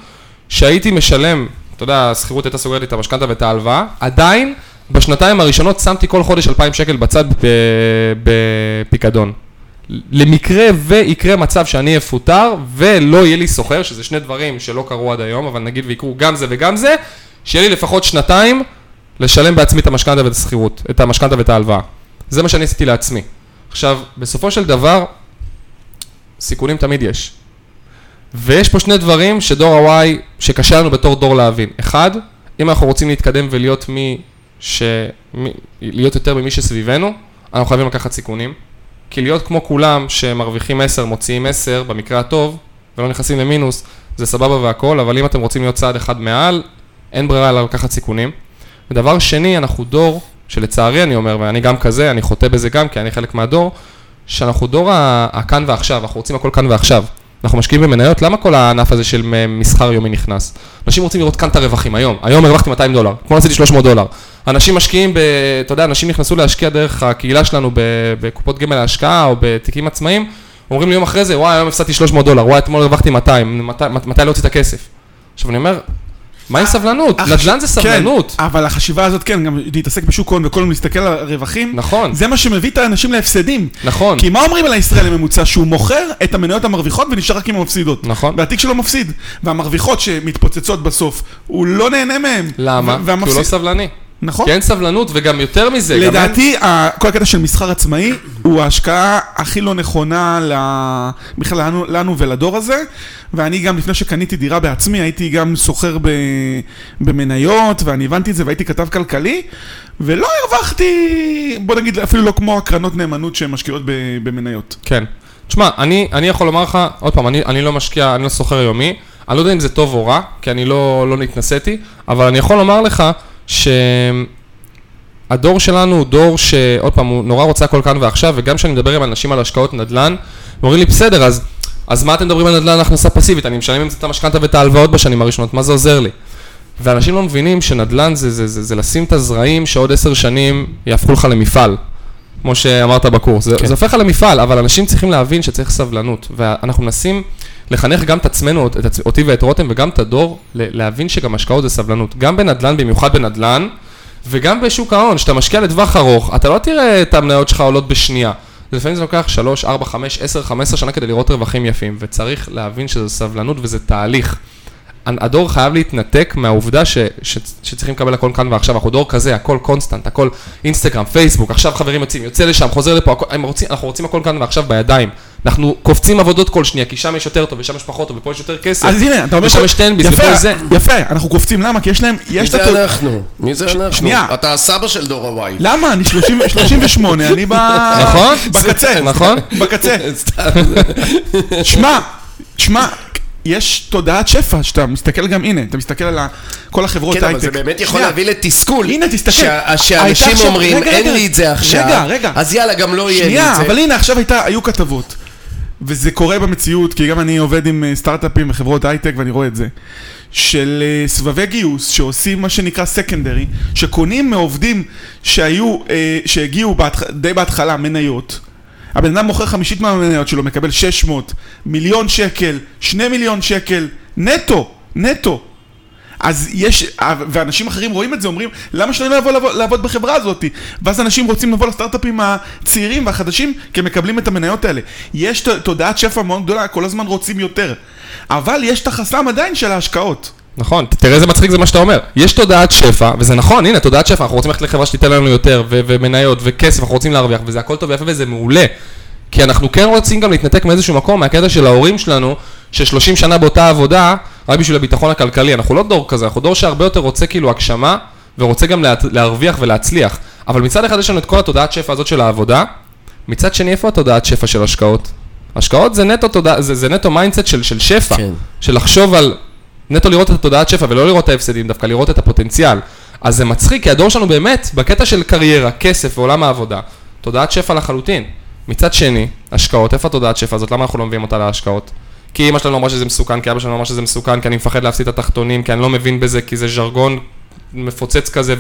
שהייתי משלם, אתה יודע, השכירות הייתה סוגרת לי את המשכנתה ואת ההלוואה, עדיין, בשנתיים הראשונות שמתי כל חודש 2,000 שקל בצד ב- בפיקדון. למקרה ויקרה מצב שאני אפוטר ולא יהיה לי סוחר, שזה שני דברים שלא קרו עד היום, אבל נגיד ויקרו גם זה וגם זה, שיהיה לי לפחות שנתיים לשלם בעצמי את המשכנתה ואת השכירות, את המשכנתה ואת ההלוואה. זה מה שאני עשיתי לעצמי. עכשיו, בסופו של דבר, סיכונים תמיד יש. ויש פה שני דברים שדור ה-Y, שקשה לנו בתור דור להבין. אחד, אם אנחנו רוצים להתקדם ולהיות מי ש... מי... להיות יותר ממי שסביבנו, אנחנו חייבים לקחת סיכונים. כי להיות כמו כולם שמרוויחים 10, מוציאים 10, במקרה הטוב, ולא נכנסים למינוס, זה סבבה והכל, אבל אם אתם רוצים להיות צעד אחד מעל, אין ברירה אלא לקחת סיכונים. ודבר שני, אנחנו דור, שלצערי אני אומר, ואני גם כזה, אני חוטא בזה גם, כי אני חלק מהדור, שאנחנו דור הכאן ועכשיו, אנחנו רוצים הכל כאן ועכשיו. אנחנו משקיעים במניות, למה כל הענף הזה של מסחר יומי נכנס? אנשים רוצים לראות כאן את הרווחים, היום, היום הרווחתי 200 דולר, כמו עשיתי 300 דולר. אנשים משקיעים ב... אתה יודע, אנשים נכנסו להשקיע דרך הקהילה שלנו בקופות גמל להשקעה או בתיקים עצמאיים, אומרים לי יום אחרי זה, וואי, היום הפסדתי 300 דולר, וואי, אתמול הרווחתי 200, מתי, מתי להוציא את הכסף? עכשיו אני אומר, מה עם סבלנות? נדל"ן זה סבלנות. כן, אבל החשיבה הזאת, כן, גם להתעסק בשוק הון וכל הזמן להסתכל על הרווחים, נכון. זה מה שמביא את האנשים להפסדים. נכון. כי מה אומרים על הישראלי הממוצע? שהוא מוכר את המניות המרוויחות ונשאר רק עם המפסידות. נכון. והתיק שלו מפסיד. והמרוויחות שמתפוצצות בסוף, הוא לא נהנה מהם. למה? כי הוא לא סבלני. נכון. כי אין סבלנות, וגם יותר מזה, גם אין... לדעתי, ה- כל הקטע של מסחר עצמאי הוא ההשקעה הכי לא נכונה ל- בכלל לנו, לנו ולדור הזה. ואני גם, לפני שקניתי דירה בעצמי, הייתי גם סוחר ב- במניות, ואני הבנתי את זה והייתי כתב כלכלי, ולא הרווחתי, בוא נגיד, אפילו לא כמו הקרנות נאמנות שהן משקיעות ב- במניות. כן. תשמע, אני, אני יכול לומר לך, עוד פעם, אני, אני לא משקיע, אני לא סוחר יומי, אני לא יודע אם זה טוב או רע, כי אני לא, לא התנסיתי, אבל אני יכול לומר לך שהדור שלנו הוא דור שעוד פעם, הוא נורא רוצה הכל כאן ועכשיו, וגם כשאני מדבר עם אנשים על השקעות נדל"ן, הם אומרים לי, בסדר, אז, אז מה אתם מדברים על נדל"ן הכנסה פסיבית? אני משלם עם זה את המשכנתה ואת ההלוואות בשנים הראשונות, מה זה עוזר לי? ואנשים לא מבינים שנדל"ן זה, זה, זה, זה לשים את הזרעים שעוד עשר שנים יהפכו לך למפעל. כמו שאמרת בקורס, זה, כן. זה הופך למפעל, אבל אנשים צריכים להבין שצריך סבלנות, ואנחנו מנסים לחנך גם את עצמנו, את, עצ- אותי ואת רותם, וגם את הדור, ל- להבין שגם השקעות זה סבלנות, גם בנדל"ן, במיוחד בנדל"ן, וגם בשוק ההון, כשאתה משקיע לטווח ארוך, אתה לא תראה את המניות שלך עולות בשנייה. לפעמים זה לוקח 3, 4, 5, 10, 15 שנה כדי לראות רווחים יפים, וצריך להבין שזה סבלנות וזה תהליך. הדור חייב להתנתק מהעובדה ש, ש, שצריכים לקבל הכל כאן ועכשיו, אנחנו דור כזה, הכל אינסטנט, הכל אינסטגרם, פייסבוק, עכשיו חברים יוצאים, יוצא לשם, חוזר לפה, הכל, רוצים, אנחנו רוצים הכל כאן ועכשיו בידיים. אנחנו קופצים עבודות כל שנייה, כי שם יש יותר טוב, ושם יש פחות טוב, ופה יש יותר כסף. אז הנה, אתה אומר... ושם יש תן ביס, ופה זה. יפה, אנחנו קופצים, למה? כי יש להם... מי יש את זה אנחנו? מי זה אנחנו? שנייה. אתה הסבא של דור ה-Y. למה? אני 30 38, אני ב... נכון? בקצה. נכון? בקצה. שמע, שמע, יש תודעת שפע, שאתה מסתכל גם, הנה, אתה מסתכל על כל החברות כן, הייטק. אבל זה באמת יכול שנייה. להביא לתסכול. הנה, תסתכל. שאנשים אומרים, רגע, אין רגע. לי את זה עכשיו, רגע, רגע. אז יאללה, גם לא יהיה לי שנייה, את זה. אבל הנה, עכשיו הייתה, היו כתבות. וזה קורה במציאות, כי גם אני עובד עם אה, סטארט-אפים וחברות הייטק ואני רואה את זה. של אה, סבבי גיוס שעושים מה שנקרא סקנדרי, שקונים מעובדים שהיו, אה, שהגיעו בהתח... די בהתחלה מניות. הבן אדם מוכר חמישית מהמניות שלו, מקבל 600, מיליון שקל, 2 מיליון שקל, נטו, נטו. אז יש, ואנשים אחרים רואים את זה, אומרים, למה שלא לבוא לעבוד, לעבוד בחברה הזאת? ואז אנשים רוצים לבוא לסטארט-אפים הצעירים והחדשים, כי הם מקבלים את המניות האלה. יש תודעת שפע מאוד גדולה, כל הזמן רוצים יותר. אבל יש את החסם עדיין של ההשקעות. נכון, תראה איזה מצחיק זה מה שאתה אומר. יש תודעת שפע, וזה נכון, הנה, תודעת שפע, אנחנו רוצים ללכת לחברה שתיתן לנו יותר, ו- ומניות, וכסף, אנחנו רוצים להרוויח, וזה הכל טוב ויפה וזה מעולה. כי אנחנו כן רוצים גם להתנתק מאיזשהו מקום, מהקטע של ההורים שלנו, ש-30 שנה באותה עבודה, רק בשביל הביטחון הכלכלי. אנחנו לא דור כזה, אנחנו דור שהרבה יותר רוצה כאילו הגשמה, ורוצה גם לה- להרוויח ולהצליח. אבל מצד אחד יש לנו את כל התודעת שפע הזאת של העבודה, מצד שני, איפה התודעת שפע של השקעות? השקעות זה נטו תודעה, זה, זה נטו mindset של, של שפע. כן. של לחשוב על, נטו לראות את התודעת שפע ולא לראות את ההפסדים, דווקא לראות את הפוטנציאל. אז זה מצחיק, כי הדור שלנו באמת, בקטע של קריירה, כסף ועולם העבודה, תודעת שפע לחלוטין. מצד שני, השקעות, איפה התודעת שפע הזאת? למה אנחנו לא מביאים אותה להשקעות? כי אמא שלנו אמרה שזה מסוכן, כי אבא שלנו אמר שזה מסוכן, כי אני מפחד להפסיד את התחתונים, כי אני לא מבין בזה, כי זה ז'רגון מפוצץ כזה,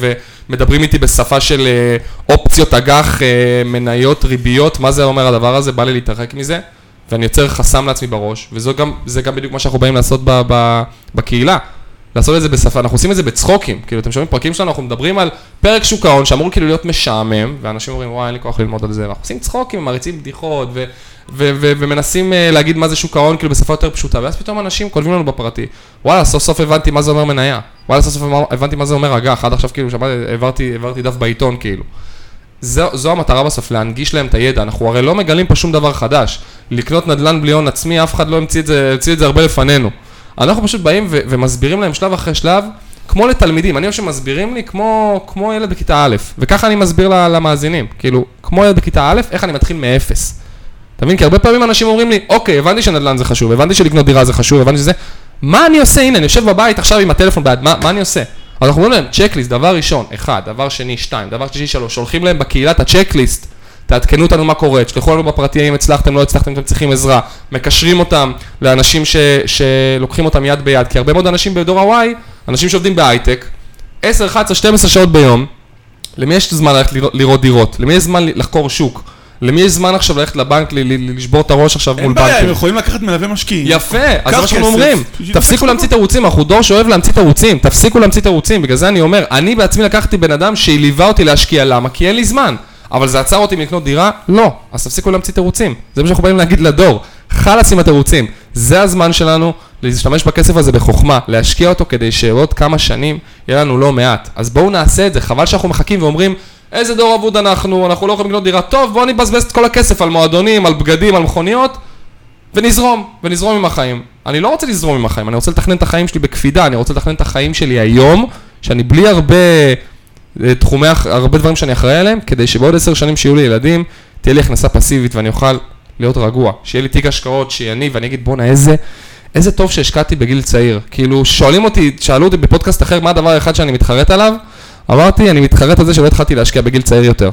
ומדברים איתי בשפה של אה, אופציות אג"ח, אה, מניות, ריביות, מה זה אומר הדבר הזה? בא לי להתרחק מזה, ואני יוצר חסם לעצמי בראש, וזה גם, גם בדיוק מה שאנחנו באים לעשות ב, ב, בקהילה. לעשות את זה בשפה, אנחנו עושים את זה בצחוקים, כאילו אתם שומעים פרקים שלנו, אנחנו מדברים על פרק שוק ההון שאמור כאילו להיות משעמם, ואנשים אומרים וואי אין לי כוח ללמוד על זה, ואנחנו עושים צחוקים, מריצים בדיחות, ו- ו- ו- ומנסים אה, להגיד מה זה שוק ההון כאילו בשפה יותר פשוטה, ואז פתאום אנשים כותבים לנו בפרטי, וואלה סוף סוף הבנתי מה זה אומר מניה, וואלה סוף סוף הבנתי מה זה אומר אג"ח, עד עכשיו כאילו שמעתי, העברתי, העברתי דף בעיתון כאילו. זו, זו המטרה בסוף, להנגיש להם את הידע. אנחנו הרי לא מגלים פה שום דבר חדש. לקנות נדל"ן בלי הון עצמי, אף אחד לא המציא את זה, המציא את זה הרבה לפנינו. אנחנו פשוט באים ו- ומסבירים להם שלב אחרי שלב, כמו לתלמידים. אני חושב שמסבירים לי כמו, כמו ילד בכיתה א', וככה אני מסביר למאזינים. כאילו, כמו ילד בכיתה א', איך אני מתחיל מאפס. אתה מבין? כי הרבה פעמים אנשים אומרים לי, אוקיי, הבנתי שנדל"ן זה חשוב, הבנתי שלקנות דירה זה חשוב, הבנתי שזה... מה אני עושה? הנה, אני יושב בבית עכשיו עם הטלפון ביד, מה, מה אני עושה? אז אנחנו אומרים להם, צ'קליסט, דבר ראשון, אחד, דבר שני, שתיים, דבר שלישי, שלוש, שולחים להם בקהילה את הצ'קליסט, תעדכנו אותנו מה קורה, תשלחו לנו בפרטי אם הצלחתם, לא הצלחתם, אתם צריכים עזרה, מקשרים אותם לאנשים ש, שלוקחים אותם יד ביד, כי הרבה מאוד אנשים בדור ה-Y, אנשים שעובדים בהייטק, 10, 11, 12 שעות ביום, למי יש זמן ללכת לראות דירות? למי יש זמן לחקור שוק? למי יש זמן עכשיו ללכת לבנק, לשבור את הראש עכשיו מול אין בעיה, הם בנקים? יכולים לקחת מלווה משקיעים. יפה, אז מה שאנחנו אומרים. תפסיקו לקחת להמציא תירוצים, אנחנו דור שאוהב להמציא תירוצים, תפסיקו להמציא תירוצים, בגלל זה אני אומר, אני בעצמי לקחתי בן אדם שליווה אותי להשקיע, למה? כי אין לי זמן. אבל זה עצר אותי מלקנות דירה? לא. אז תפסיקו להמציא תירוצים. זה מה שאנחנו באים להגיד לדור. חלאס עם התירוצים. זה הזמן שלנו להשתמש בכסף הזה בחוכמה, להשקיע אותו כדי שעוד כמה שנים יהיה לנו לא מעט. אז בואו נעשה את זה, חבל שאנחנו מחכים ואומרים, איזה דור אבוד אנחנו, אנחנו לא יכולים לקנות דירה. טוב, בואו נבזבז את כל הכסף על מועדונים, על בגדים, על מכוניות, ונזרום, ונזרום עם החיים. אני לא רוצה לזרום עם החיים, אני רוצה לתכנן את החיים שלי בקפידה, אני רוצה לתכנן את החיים שלי היום, שאני בלי הרבה אה, תחומי, הרבה דברים שאני אחראי עליהם, כדי שבעוד עשר שנים שיהיו לי ילדים, תהיה לי הכנסה פסיבית ואני אוכל להיות רגוע. שיהיה לי תיק השקעות שיניב, ואני אגיד בואנה איזה, איזה טוב שהשקעתי בגיל צעיר. כאילו, שואלים אותי, שאלו אותי בפודקאסט אחר מה הדבר האחד שאני מתחרט עליו, אמרתי, אני מתחרט על זה שלא התחלתי להשקיע בגיל צעיר יותר.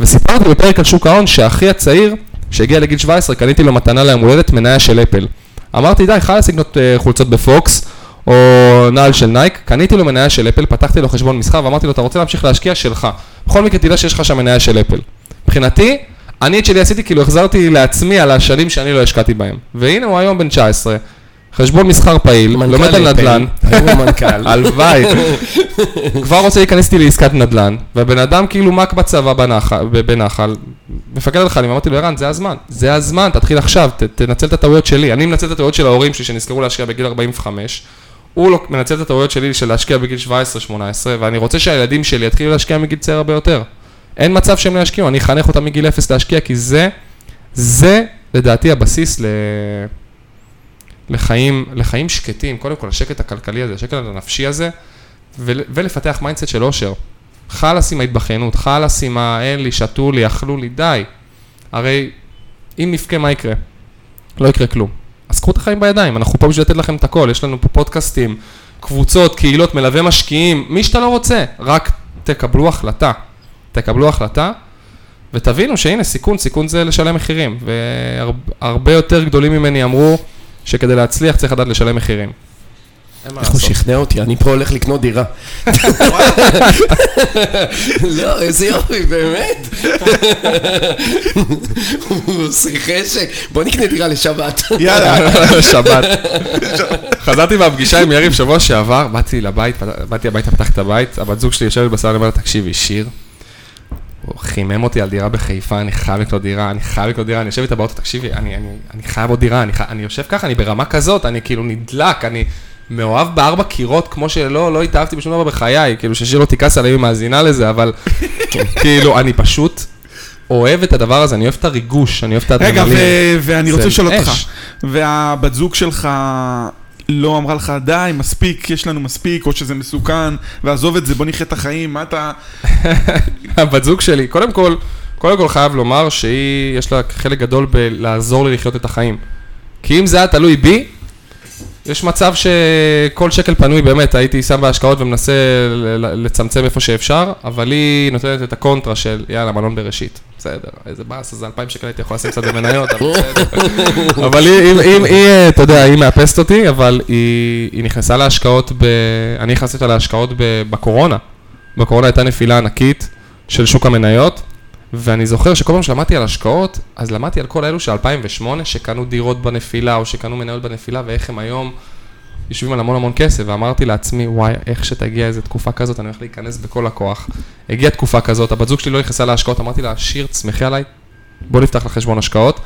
וסיפרתי בפרק על שוק ההון שאחי הצעיר, שהגיע לגיל 17, קניתי לו מתנה ליום הולדת מניה של אפל. אמרתי, די, חלאס לקנות אה, חולצות בפוקס, או נעל של נייק, קניתי לו מניה של אפל, פתחתי לו חשבון מסחר ואמרתי לו, אתה רוצה להמשיך להשקיע? שלך. בכל מקרה תדע שיש לך שם מניה של אפל. מבחינתי, אני את שלי עשיתי, כאילו החזרתי לעצמי על השנים שאני לא השקעתי בהם. והנה הוא היום בן 19, חשבון מסחר פעיל, מנכ"ל לומד על נדל"ן. היום הוא מנכ"ל. הלוואי. כבר רוצה להיכנס איתי לעסקת נדל"ן, והבן אדם כאילו מ"כ בצבא בנחל, מפקד על חיילים, אמרתי לו, ערן, זה הזמן, זה הזמן, תתחיל עכשיו, תנצל את הטעויות שלי. אני מנצל את הטעויות של ההורים שלי, שנזכרו להשקיע בגיל 45, הוא מנצל את הטעויות שלי של להשקיע בגיל 17-18, ואני רוצה שהילדים שלי יתחילו להשקיע מגיל צעיר הרבה יותר. אין מצב שהם לא ישקיעו, אני אחנך אותם מגיל אפס להשקיע, כי זה, זה לדעתי הבסיס ל... לחיים, לחיים שקטים, קודם כל השקט הכלכלי הזה, השקט הנפשי הזה, ול, ולפתח מיינדסט של אושר. חלאס עם ההתבכיינות, חלאס עם ה... אין לי, שתו לי, אכלו לי, די. הרי אם נבכה, מה יקרה? לא יקרה כלום. אז קחו את החיים בידיים, אנחנו פה בשביל לתת לכם את הכל, יש לנו פה פודקאסטים, קבוצות, קהילות, מלווה משקיעים, מי שאתה לא רוצה, רק תקבלו החלטה. תקבלו החלטה, ותבינו שהנה, סיכון, סיכון זה לשלם מחירים. והרבה יותר גדולים ממני אמרו שכדי להצליח צריך לדעת לשלם מחירים. איך הוא. שכנע אותי, אני פה הולך לקנות דירה. לא, איזה יופי, באמת. הוא עושה חשק. בוא נקנה דירה לשבת. יאללה. שבת. חזרתי מהפגישה עם יריב שבוע שעבר, באתי לבית, באתי הביתה, פתחתי את הבית, הבת זוג שלי יושבת בסלון, אומרת, תקשיבי, שיר, חימם אותי על דירה בחיפה, אני חייב לקנות דירה, אני חייב לקנות דירה, אני יושב איתה באוטו, תקשיבי, אני, אני, אני חייב עוד דירה, אני, חי- אני יושב ככה, אני ברמה כזאת, אני כאילו נדלק, אני מאוהב בארבע קירות, כמו שלא לא התאהבתי בשום דבר בחיי, כאילו ששיר לא תכעס עליי, מאזינה לזה, אבל כאילו, אני פשוט אוהב את הדבר הזה, אני אוהב את הריגוש, אני אוהב את רגע, האדרנלין. ו- ואני רוצה לשאול אותך. והבת זוג שלך לא אמרה לך, די, מספיק, יש לנו מספיק, או שזה מסוכן, ועזוב את זה, בוא נחיה את החיים, מה אתה... הבת זוג שלי, קודם כל, קודם כל חייב לומר שהיא, יש לה חלק גדול בלעזור לי לחיות את החיים. כי אם זה היה תלוי בי, יש מצב שכל שקל פנוי באמת, הייתי שם בהשקעות ומנסה לצמצם איפה שאפשר, אבל היא נותנת את הקונטרה של יאללה, מלון בראשית. בסדר, איזה באס, אז 2,000 שקל הייתי יכול לשים קצת במניות, אבל בסדר. אבל היא, היא, אתה יודע, היא מאפסת אותי, אבל היא, היא נכנסה להשקעות, ב... אני נכנסתי אותה להשקעות ב... בקורונה. בקורונה הייתה נפילה ענקית של שוק המניות, ואני זוכר שכל פעם שלמדתי על השקעות, אז למדתי על כל אלו של 2008, שקנו דירות בנפילה, או שקנו מניות בנפילה, ואיך הם היום יושבים על המון המון כסף, ואמרתי לעצמי, וואי, איך שתגיע איזה תקופה כזאת, אני הולך להיכנס בכל הכוח. הגיעה תקופה כזאת, הבת זוג שלי לא נכנסה להשקעות, אמרתי לה, שיר, תסמכי עליי, בוא נפתח לך חשבון השקעות.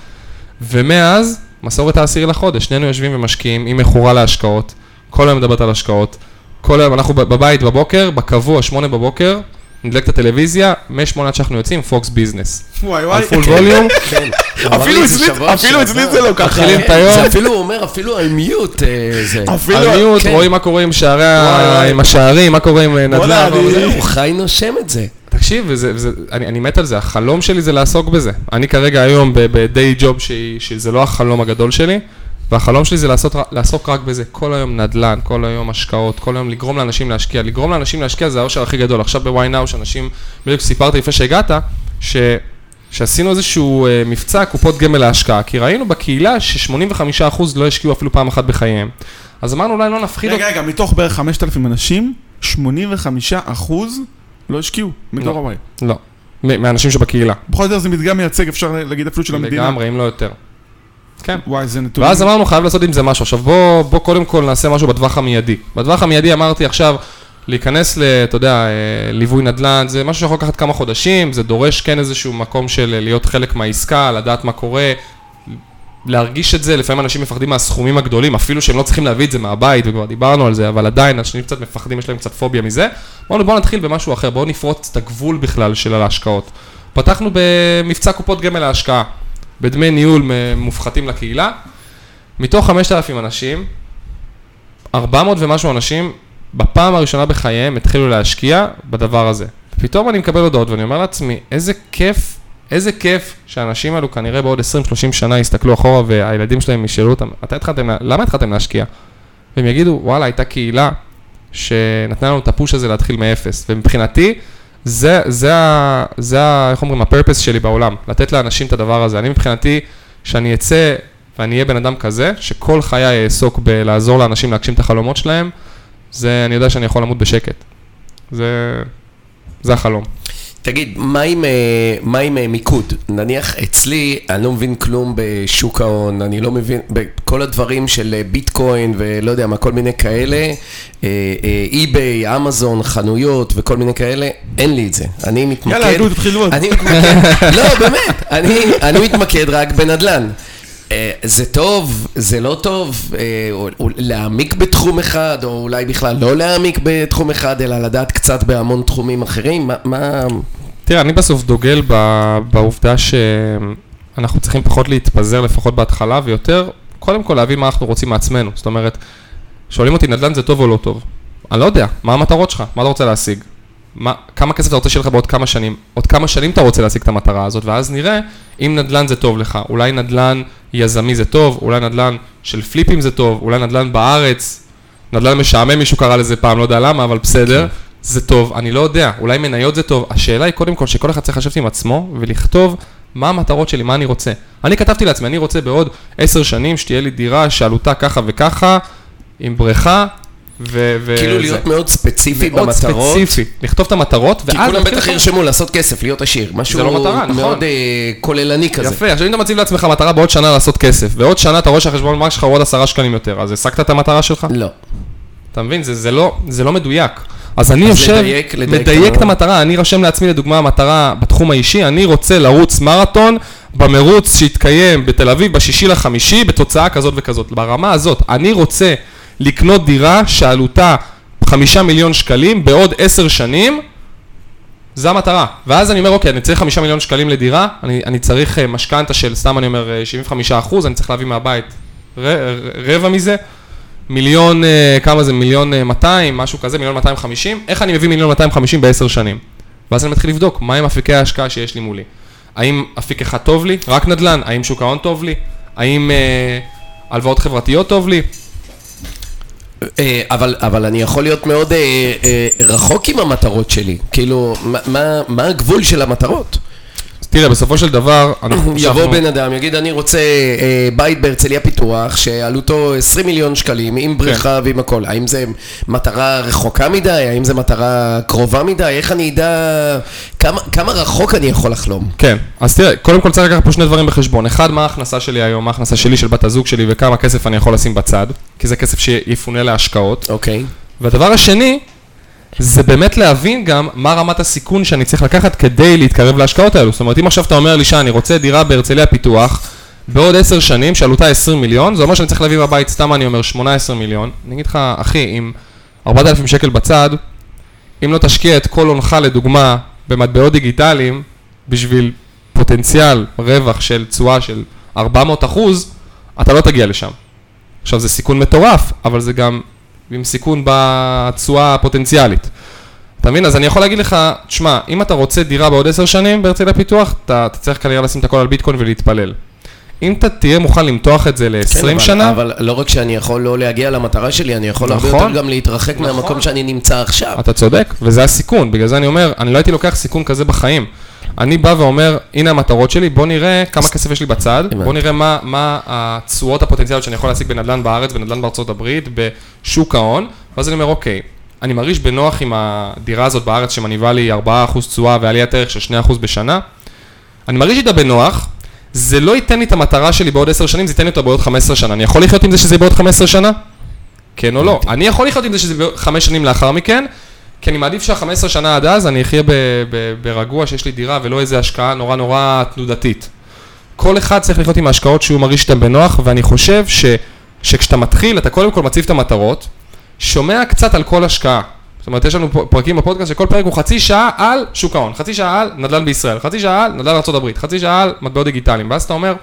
ומאז, מסורת העשירי לחודש, שנינו יושבים ומשקיעים, היא מכורה להשקעות, כל היום מדברת על השקעות, כל היום אנחנו בבית בבוקר, בקבוע, שמונה בבוקר, נדליק את הטלוויזיה, משמונה עד שאנחנו יוצאים, פוקס ביזנס. וואי על וואי. full volume, כן. הוא אמר אפילו זה אצלי-. זה לא ככה. מתחילים את זה היום, אפילו, הוא אומר, אפילו על מיוט אה, זה. אפילו... על מיוט, כן. רואים מה קורה עם שערי. עם השערים, מה קורה עם אה, נדל"ן. הוא חי נושם את זה. תקשיב, אני, מת על זה, החלום שלי זה לעסוק בזה. אני כרגע היום ב-day job שהיא- שזה לא החלום הגדול שלי, והחלום שלי זה לעשות, לעסוק רק בזה. כל היום נדל"ן, כל היום השקעות, כל היום לגרום לאנשים להשקיע. לגרום לאנשים להשקיע זה האושר הכי גדול. עכשיו ב-why now, שאנשים, בדיוק סיפרתי לפני שהגעת, ש... שעשינו איזשהו אה, מבצע קופות גמל להשקעה, כי ראינו בקהילה ש-85% לא השקיעו אפילו פעם אחת בחייהם. אז אמרנו אולי לא נפחיד רגע, רגע, מתוך בערך 5,000 אנשים, 85 אחוז לא השקיעו מדור לא. הוואי. לא, מהאנשים שבקהילה. בכל זאת זה מדגם מייצג, אפשר להגיד אפילו של המדינה. לגמרי, אם לא יותר. כן. וואי, זה נתון. ואז אמרנו, חייב לעשות עם זה משהו. עכשיו בוא, בוא קודם כל נעשה משהו בטווח המיידי. בטווח המיידי אמרתי עכשיו, להיכנס ל, אתה יודע, אה, ליווי נדל"ן, זה משהו שיכול לקחת כמה חודשים, זה דורש כן איזשהו מקום של אה, להיות חלק מהעסקה, לדעת מה קורה, להרגיש את זה, לפעמים אנשים מפחדים מהסכומים הגדולים, אפילו שהם לא צריכים להביא את זה מהבית, וכבר דיברנו על זה, אבל עדיין אנשים קצת מפחדים, יש להם קצת פוביה מזה. אמרנו, בואו נתחיל במשהו אחר, בואו נפרוץ את הגבול בכלל של ההשקעות. פתחנו במבצע קופות גמל להשקעה, בדמי ניהול מופחתים לקהילה. מתוך 5,000 אנשים, 400 ומשהו אנשים, בפעם הראשונה בחייהם התחילו להשקיע בדבר הזה. פתאום אני מקבל הודעות ואני אומר לעצמי, איזה כיף, איזה כיף שהאנשים האלו כנראה בעוד 20-30 שנה יסתכלו אחורה והילדים שלהם ישאלו אותם, מתי התחלתם, למה התחלתם להשקיע? והם יגידו, וואלה, הייתה קהילה שנתנה לנו את הפוש הזה להתחיל מאפס. ומבחינתי, זה, זה, זה ה, איך אומרים, הפרפס שלי בעולם, לתת לאנשים את הדבר הזה. אני מבחינתי, שאני אצא ואני אהיה בן אדם כזה, שכל חיי אעסוק בלעזור לאנשים להגשים את החלומות שלהם, זה, אני יודע שאני יכול למות בשקט. זה, זה החלום. תגיד, מה עם, אה, מה עם אה, מיקוד? נניח אצלי, אני לא מבין כלום בשוק ההון, אני לא מבין בכל הדברים של אה, ביטקוין ולא יודע מה, כל מיני כאלה, אי-ביי, אמזון, חנויות וכל מיני כאלה, אין לי את זה. אני מתמקד... יאללה. אני מתמקד, לא, באמת, אני, אני מתמקד רק בנדל"ן. אה, זה טוב, זה לא טוב, אה, להעמיק בתחום אחד, או אולי בכלל לא להעמיק בתחום אחד, אלא לדעת קצת בהמון תחומים אחרים, מה... תראה, אני בסוף דוגל בעובדה שאנחנו צריכים פחות להתפזר, לפחות בהתחלה, ויותר, קודם כל להבין מה אנחנו רוצים מעצמנו. זאת אומרת, שואלים אותי, נדל"ן זה טוב או לא טוב? אני לא יודע, מה המטרות שלך? מה אתה רוצה להשיג? מה, כמה כסף אתה רוצה שיהיה לך בעוד כמה שנים? עוד כמה שנים אתה רוצה להשיג את המטרה הזאת, ואז נראה אם נדל"ן זה טוב לך. אולי נדל"ן יזמי זה טוב, אולי נדל"ן של פליפים זה טוב, אולי נדל"ן בארץ, נדל"ן משעמם מישהו קרא לזה פעם, לא יודע למה, אבל בסדר, זה טוב, אני לא יודע, אולי מניות זה טוב. השאלה היא קודם כל שכל אחד צריך לשבת עם עצמו ולכתוב מה המטרות שלי, מה אני רוצה. אני כתבתי לעצמי, אני רוצה בעוד עשר שנים שתהיה לי דירה שעלותה ככה וככה, עם בריכה, ו... ו- כאילו זה. להיות מאוד ספציפי מאוד במטרות. ספציפי, לכתוב את המטרות, כי ואז כולם להתחיל בטח. ירשמו לעשות כסף, להיות עשיר. משהו לא מטרה, נכון. מאוד אה, כוללני כזה. יפה, עכשיו אם אתה מציב לעצמך מטרה בעוד שנה לעשות כסף, ועוד שנה אתה רואה שהחשבון בנק שלך הוא עוד עשרה שקלים יותר, אז השגת את המטרה שלך? לא. אתה מבין? זה, זה, לא, זה לא מדויק. אז אני אז יושב, לדייק, לדייק מדייק את המטרה, אני רושם לעצמי לדוגמה המטרה בתחום האישי, אני רוצה לרוץ מרתון במרוץ שיתקיים בתל אביב בשישי לחמישי בתוצאה כזאת וכזאת. ברמה הזאת, אני רוצה לקנות דירה שעלותה חמישה מיליון שקלים בעוד עשר שנים, זה המטרה. ואז אני אומר, אוקיי, אני צריך חמישה מיליון שקלים לדירה, אני, אני צריך אה, משכנתה של, סתם אני אומר, אה, 75 אחוז, אני צריך להביא מהבית ר, רבע מזה. מיליון, אה, כמה זה? מיליון אה, 200, משהו כזה, מיליון 250. איך אני מביא מיליון 250 בעשר שנים? ואז אני מתחיל לבדוק, מהם אפיקי ההשקעה שיש לי מולי. האם אפיק אחד טוב לי? רק נדל"ן? האם שוק ההון טוב לי? האם אה, הלוואות חברתיות טוב לי? אה, אבל, אבל אני יכול להיות מאוד אה, אה, רחוק עם המטרות שלי. כאילו, מה, מה, מה הגבול של המטרות? תראה, בסופו של דבר, אנחנו יבוא בן אדם, יגיד, אני רוצה אה, בית בהרצליה פיתוח, שעלותו 20 מיליון שקלים, עם בריכה ועם הכל. האם זה מטרה רחוקה מדי? האם זה מטרה קרובה מדי? איך אני אדע כמה, כמה רחוק אני יכול לחלום? כן, אז תראה, קודם כל צריך לקחת פה שני דברים בחשבון. אחד, מה ההכנסה שלי היום, מה ההכנסה שלי, של בת הזוג שלי, וכמה כסף אני יכול לשים בצד, כי זה כסף שיפונה להשקעות. אוקיי. והדבר השני, זה באמת להבין גם מה רמת הסיכון שאני צריך לקחת כדי להתקרב להשקעות האלו. זאת אומרת, אם עכשיו אתה אומר לי שאני רוצה דירה בהרצליה פיתוח, בעוד עשר שנים, שעלותה 20 מיליון, זה אומר שאני צריך להביא מהבית, סתם אני אומר, 18 מיליון. אני אגיד לך, אחי, עם 4,000 שקל בצד, אם לא תשקיע את כל הונך לדוגמה במטבעות דיגיטליים, בשביל פוטנציאל רווח של תשואה של 400 אחוז, אתה לא תגיע לשם. עכשיו זה סיכון מטורף, אבל זה גם עם סיכון בתשואה הפוטנציאלית. אתה מבין? אז אני יכול להגיד לך, תשמע, אם אתה רוצה דירה בעוד עשר שנים בהרצליה פיתוח, אתה, אתה צריך כנראה לשים את הכל על ביטקוין ולהתפלל. אם אתה תהיה מוכן למתוח את זה ל-20 כן, אבל, שנה, אבל לא רק שאני יכול לא להגיע למטרה שלי, אני יכול הרבה נכון. יותר גם להתרחק נכון. מהמקום שאני נמצא עכשיו. אתה צודק, וזה הסיכון, בגלל זה אני אומר, אני לא הייתי לוקח סיכון כזה בחיים. אני בא ואומר, הנה המטרות שלי, בוא נראה כמה כסף יש לי בצד. בוא נראה מה, מה התשואות הפוטנציאליות שאני יכול להשיג בנדל"ן בארץ, בנדל"ן בארצות הברית, בשוק ההון, ואז אני אומר, אוקיי, אני מרגיש בנוח עם הדירה הזאת בארץ שמניבה לי 4% תשואה ועליית ערך של 2% בשנה, אני מרגיש איתה בנוח, זה לא ייתן לי את המטרה שלי בעוד 10 שנים, זה ייתן לי אותה בעוד 15 שנה. אני יכול לחיות עם זה שזה יהיה בעוד 15 שנה? כן או לא. אני יכול לחיות עם זה שזה בעוד 5 שנים לאחר מכן, כי אני מעדיף שה-15 שנה עד אז אני אחיה ב- ב- ברגוע שיש לי דירה ולא איזה השקעה נורא נורא תנודתית. כל אחד צריך לחיות עם ההשקעות שהוא מרגיש איתן בנוח, ואני חושב ש, שכשאתה מתחיל, אתה קודם כל מציב את המטרות, שומע קצת על כל השקעה. זאת אומרת, יש לנו פרקים בפודקאסט שכל פרק הוא חצי שעה על שוק ההון, חצי שעה על נדל"ן בישראל, חצי שעה על נדל"ן ארה"ב, חצי שעה על מטבעות דיגיטליים, ואז אתה אומר,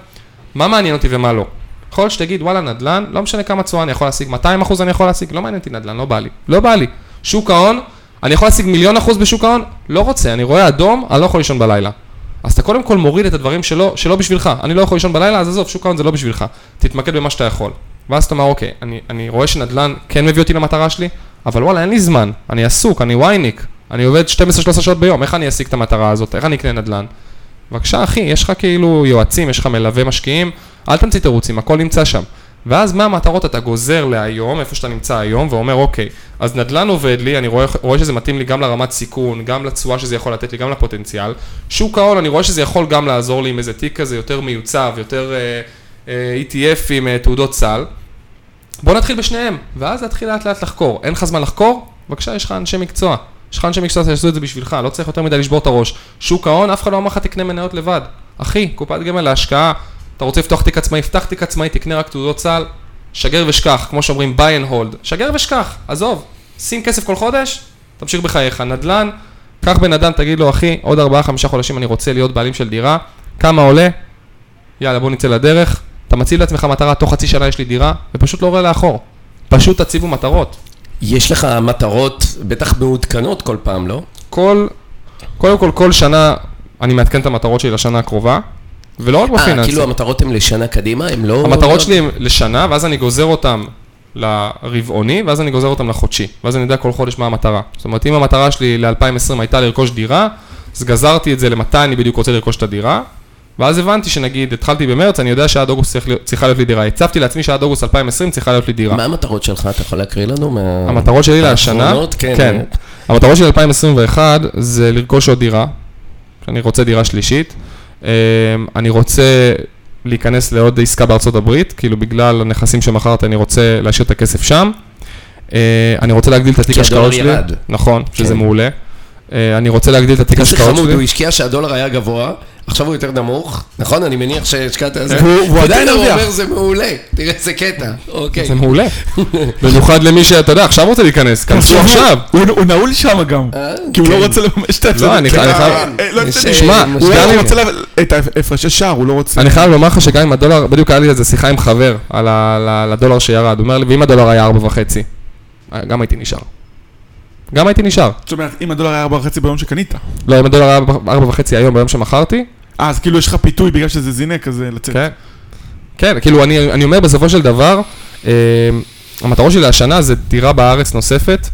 מה מעניין אותי ומה לא. יכול שתגיד, וואלה, נדל"ן, לא משנה כמה תשואה אני יכול להשיג, 200 אחוז אני יכול להשיג, לא מעניין אותי נדל"ן, לא בא לי. לא בא לי. שוק ההון, אני יכול להשיג מיליון אחוז בשוק ההון? לא רוצה, אני רואה אדום, אני לא יכול לישון בלילה. אז אתה קודם כל מוריד את הדברים שלא, שלא בשבילך. אני לא יכול לישון בלילה, אז עזוב, שוק ההון זה לא בשבילך. תתמקד במה שאתה יכול. ואז אתה אומר, אוקיי, אני, אני רואה שנדל"ן כן מביא אותי למטרה שלי, אבל וואלה, אין לי זמן. אני עסוק, אני וייניק. אני עובד 12-13 שעות ביום, איך אני אשיג את המטרה הזאת? איך אני אקנה נדל"ן? בבקשה, אחי, יש לך כאילו יועצים, יש לך מלווה משקיעים, אל תמציא תירוצים, הכל נמצא שם. ואז מהמטרות אתה גוזר להיום, איפה שאתה נמצא היום, ואומר, אוקיי, אז נדל"ן עובד לי, אני רואה, רואה שזה מתאים לי גם לרמת סיכון, גם לתשואה שזה יכול לתת לי, גם לפוטנציאל. שוק ההון, אני רואה שזה יכול גם לעזור לי עם איזה תיק כזה יותר מיוצב, יותר אה, אה, ETF עם אה, תעודות סל. בוא נתחיל בשניהם, ואז להתחיל לאט לאט לחקור. אין לך זמן לחקור? בבקשה, יש לך אנשי מקצוע. יש לך אנשי מקצוע שיעשו את זה בשבילך, לא צריך יותר מדי לשבור את הראש. שוק ההון, אף אחד לא אמר לך תקנה מניות לבד. אחי, קופת גמל להשקעה, אתה רוצה לפתוח תיק עצמאי, פתח תיק עצמאי, תקנה רק תעודות סל, שגר ושכח, כמו שאומרים buy and hold, שגר ושכח, עזוב, שים כסף כל חודש, תמשיך בחייך. נדל"ן, קח בן אדם, תגיד לו, אחי, עוד 4-5 חודשים אני רוצה להיות בעלים של דירה, כמה עולה? יאללה, בוא נצא לדרך. אתה מציב לעצמך מטרה, תוך חצי שנה יש לי דירה, ופשוט לא רואה לאחור. פשוט תציבו מטרות. יש לך מטרות בטח מעודכנות כל פעם, לא? כל, קודם כל, כל שנה אני מעדכן את המטרות שלי לשנה הקרובה, ולא רק אה, בפיננסי. כאילו המטרות הן לשנה קדימה, הן לא... המטרות שלי הן לשנה, ואז אני גוזר אותן לרבעוני, ואז אני גוזר אותן לחודשי. ואז אני יודע כל חודש מה המטרה. זאת אומרת, אם המטרה שלי ל-2020 הייתה לרכוש דירה, אז גזרתי את זה למתי אני בדיוק רוצה לרכוש את הדירה, ואז הבנתי שנגיד, התחלתי במרץ, אני יודע שעד אוגוסט צריך צריכה להיות לי דירה. הצבתי לעצמי שעד אוגוסט 2020 צריכה להיות לי דירה. מה המטרות שלך? אתה יכול להקריא לנו? מה- המטרות שלי להשנה? כן. כן. המטרות שלי ל-2021 זה לרכוש עוד דירה, אני רוצה דירה שלישית. אה, אני רוצה להיכנס לעוד עסקה בארצות הברית, כאילו בגלל הנכסים שמכרתי אני רוצה להשאיר את הכסף שם. אה, אני רוצה להגדיל את התיק כי הדולר השקעות שלי. ירד. נכון, שזה כן. מעולה. אה, אני רוצה להגדיל את התיק איזה השקעות חמוד, שלי. הוא השקיע שהדולר היה גבוה, עכשיו הוא יותר נמוך, נכון? אני מניח שהשקעת על זה. והוא עדיין ופתאום הוא הרוויח. אומר זה מעולה, תראה איזה קטע, אוקיי. זה מעולה. במיוחד למי שאתה יודע, עכשיו רוצה להיכנס, כנסו עכשיו. הוא הוא נעול שם גם, אה, כי הוא כן. לא רוצה לממש את ההפסד. לא, אני- כן, אני אה, חייב- אה, לא שמע. הוא גם הוא רוצה לה- את ההפרשי שער, הוא לא רוצה. אני חייב לומר לך שגם אם הדולר, בדיוק היה לי איזה שיחה עם חבר על ה- ל- לדולר שירד, הוא אומר לי, ואם הדולר היה ארבע וחצי, אה, גם הייתי נשאר. גם הייתי נשאר. זאת אומרת, אם הדולר היה 4.5 ביום שקנית. לא, אם הדולר היה ארבע וחצי היום ביום שמכרתי, אה, אז כאילו יש לך פיתוי בגלל שזה זינק, אז אה, לצאת. כן. כן, כאילו, אני, אני אומר בסופו של דבר, אה, המטרות שלי השנה זה דירה בארץ נוספת,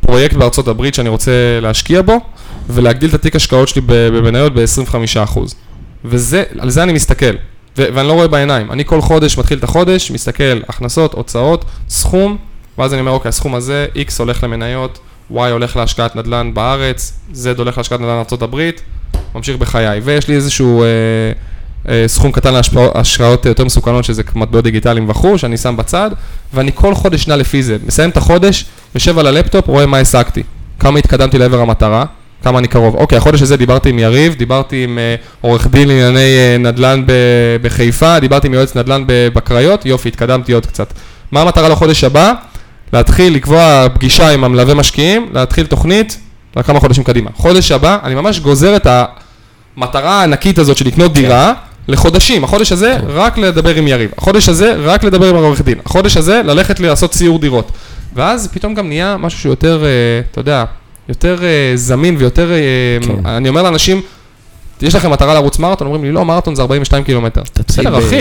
פרויקט בארצות הברית שאני רוצה להשקיע בו, ולהגדיל את התיק השקעות שלי במניות ב-25%. וזה, על זה אני מסתכל, ו- ואני לא רואה בעיניים. אני כל חודש מתחיל את החודש, מסתכל, הכנסות, הוצאות, סכום, ואז אני אומר, אוקיי, הסכום הזה, X הולך למניות, Y הולך להשקעת נדל"ן בארץ, Z הולך להשקעת נדל"ן הברית, ממשיך בחיי. ויש לי איזשהו אה, אה, סכום קטן להשקעות יותר מסוכנות, שזה מטבעות דיגיטליים וכו', שאני שם בצד, ואני כל חודש נע לפי זה. מסיים את החודש, יושב על הלפטופ, רואה מה השגתי. כמה התקדמתי לעבר המטרה, כמה אני קרוב. אוקיי, החודש הזה דיברתי עם יריב, דיברתי עם אה, עורך דין לענייני אה, נדל"ן ב- בחיפה, דיברתי עם יועץ נדל"ן בקריות, יופי, התקדמתי עוד קצת. מה המטרה לחודש הבא? להתחיל לקבוע פגישה עם המלווה משקיעים, להתחיל תוכנית לכמה חודשים קדימה. חודש הבא, אני ממש גוזר את המטרה הענקית הזאת של לקנות דירה לחודשים. החודש הזה, רק לדבר עם יריב. החודש הזה, רק לדבר עם העורך דין. החודש הזה, ללכת לעשות סיור דירות. ואז פתאום גם נהיה משהו שיותר, אה, אתה יודע, יותר אה, זמין ויותר, אה, כן. אני אומר לאנשים, יש לכם מטרה לרוץ מרתון? אומרים לי, לא, מרתון זה 42 קילומטר. בסדר, אחי,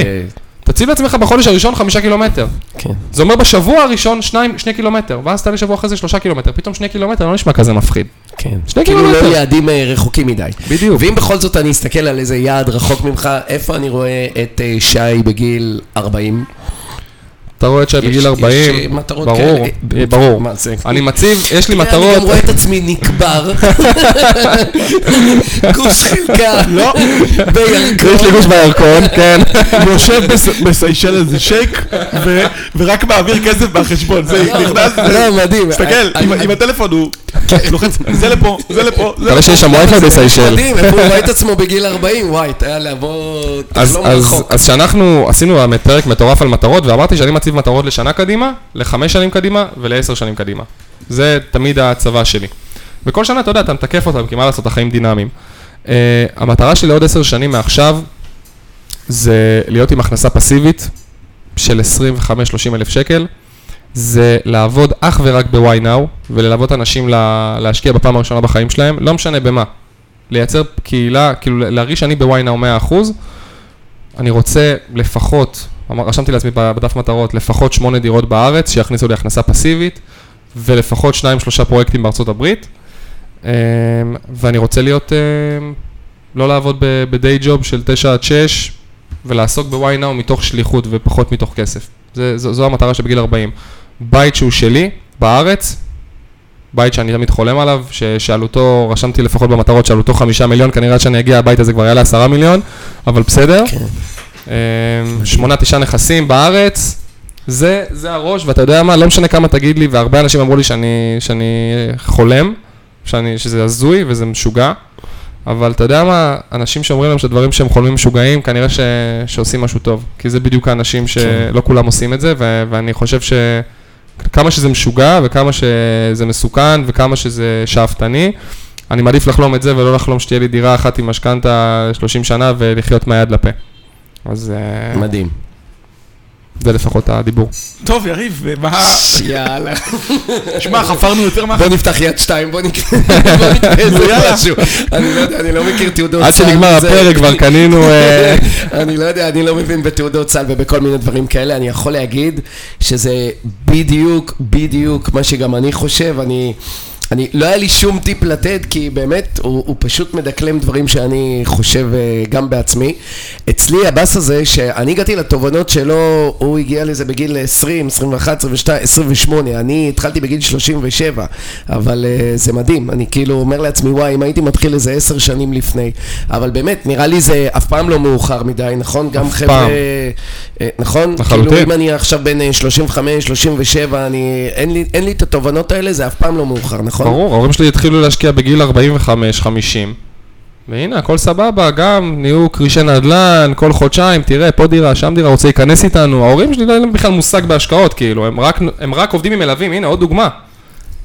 תציב לעצמך בחודש הראשון חמישה קילומטר. כן. זה אומר בשבוע הראשון שניים, שני קילומטר, ואז תעלה שבוע אחרי זה שלושה קילומטר, פתאום שני קילומטר לא נשמע כזה מפחיד. כן. שני כאילו קילומטר. לא יעדים אה, רחוקים מדי. בדיוק. ואם בכל זאת אני אסתכל על איזה יעד רחוק ממך, איפה אני רואה את אה, שי בגיל 40? אתה רואה את שי בגיל יש- 40, יש, אה, מטרות ברור, כאלה. אה, ברור. מה זה? אני מציב, יש לי אני מטרות, גם רואה את עצמי נקבר. גוש חלקה. לא, בירקון. יש לי גוש בירקון, כן. יושב בס- בסיישל איזה שייק, ו- ורק מעביר כסף מהחשבון. זה נכנס, זה- לא, מדהים. תסתכל, עם- עם הטלפון הוא לוחץ, זה לפה, זה לפה, מקווה לפה. שיש שם וי-פיי בסיישל. מדהים, הוא רואה את עצמו בגיל 40, וואי, היה לבוא, אז, תחלום אז, רחוק. אז שאנחנו עשינו באמת פרק מטורף על מטרות, ואמרתי שאני מציב מטרות לשנה קדימה, לחמש שנים קדימה ולעשר שנים קדימה. זה תמיד ההצבה שלי. וכל שנה, אתה יודע, אתה מתקף אותם, כי מה לעשות, החיים דינמיים. Uh, המטרה שלי לעוד עשר שנים מעכשיו, זה להיות עם הכנסה פסיבית של 25-30 אלף שקל. זה לעבוד אך ורק ב-why now, וללוות אנשים לה, להשקיע בפעם הראשונה בחיים שלהם, לא משנה במה. לייצר קהילה, כאילו להרגיש שאני ב-why now 100%. אני רוצה לפחות, רשמתי לעצמי בדף מטרות, לפחות שמונה דירות בארץ שיכניסו לי הכנסה פסיבית, ולפחות שניים שלושה פרויקטים בארצות הברית. אמ, ואני רוצה להיות, אמ, לא לעבוד ב-day job של 9 עד 6, ולעסוק ב-why now מתוך שליחות ופחות מתוך כסף. זה, זו, זו המטרה שבגיל 40. בית שהוא שלי, בארץ, בית שאני תמיד חולם עליו, ש- שעלותו, רשמתי לפחות במטרות, שעלותו חמישה מיליון, כנראה שאני אגיע, הבית הזה כבר יעלה עשרה מיליון, אבל בסדר. כן. אמ, שמונה, תשעה נכסים בארץ, זה, זה הראש, ואתה יודע מה, לא משנה כמה תגיד לי, והרבה אנשים אמרו לי שאני, שאני חולם, שאני, שזה הזוי וזה משוגע, אבל אתה יודע מה, אנשים שאומרים להם שהדברים שהם חולמים משוגעים, כנראה ש, שעושים משהו טוב, כי זה בדיוק האנשים שלא כולם עושים את זה, ו, ואני חושב ש... כמה שזה משוגע וכמה שזה מסוכן וכמה שזה שאפתני, אני מעדיף לחלום את זה ולא לחלום שתהיה לי דירה אחת עם משכנתה 30 שנה ולחיות מהיד לפה. אז... אה, מדהים. זה לפחות הדיבור. טוב, יריב, מה... יאללה. שמע, חפרנו יותר מה... בוא נפתח יד שתיים, בוא נקנה איזה. משהו. אני לא יודע, אני לא מכיר תעודות עד סל שנגמר וזה. הפרק כבר קנינו... אה, אני לא יודע, אני לא מבין בתעודות סל ובכל מיני דברים כאלה. אני יכול להגיד שזה בדיוק, בדיוק מה שגם אני חושב. אני... אני, לא היה לי שום טיפ לתת, כי באמת, הוא, הוא פשוט מדקלם דברים שאני חושב אה, גם בעצמי. אצלי הבאס הזה, שאני הגעתי לתובנות שלו, הוא הגיע לזה בגיל 20, 21, 22, 28, אני התחלתי בגיל 37, אבל אה, זה מדהים, אני כאילו אומר לעצמי, וואי, אם הייתי מתחיל איזה 10 שנים לפני, אבל באמת, נראה לי זה אף פעם לא מאוחר מדי, נכון? גם חבר'ה. אה, נכון? לחלוטין. כאילו, אם אני עכשיו בן אה, 35, 37, אני, אין לי, אין לי את התובנות האלה, זה אף פעם לא מאוחר, נכון? ברור, ההורים שלי התחילו להשקיע בגיל 45-50, והנה, הכל סבבה, גם נהיו כרישי נדל"ן, כל חודשיים, תראה, פה דירה, שם דירה, רוצה להיכנס איתנו. ההורים שלי לא היה להם בכלל מושג בהשקעות, כאילו, הם רק, הם רק עובדים עם מלווים, הנה, עוד דוגמה.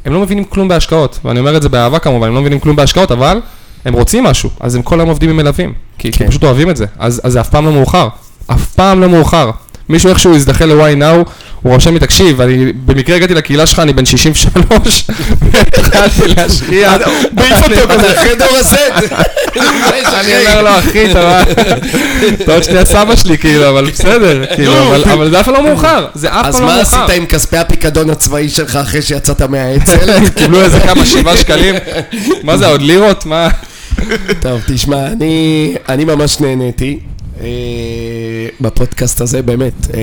הם לא מבינים כלום בהשקעות, ואני אומר את זה באהבה כמובן, הם לא מבינים כלום בהשקעות, אבל הם רוצים משהו, אז הם כל היום עובדים עם מלווים, כי, כי כן. הם פשוט אוהבים את זה, אז, אז זה אף פעם לא מאוחר, אף פעם לא מאוחר. מישהו איכשהו יזדחה ל-why now, הוא רושם לי, תקשיב, אני במקרה הגעתי לקהילה שלך, אני בן 63, והתחלתי להשקיע. מעיף אותו כזה. דור הזה. אני אומר לו, אחי, אתה מה? אתה עוד שנייה סבא שלי, כאילו, אבל בסדר, כאילו, אבל- זה אף פעם לא מאוחר, זה אף אז פעם לא מה מאוחר. עשית עם כספי הפיקדון הצבאי שלך אחרי שיצאת מהאצ"ל? קיבלו איזה כמה, שבעה שקלים? מה זה, עוד לירות? מה? טוב, תשמע, אני, ממש נהניתי בפודקאסט הזה, באמת. אה,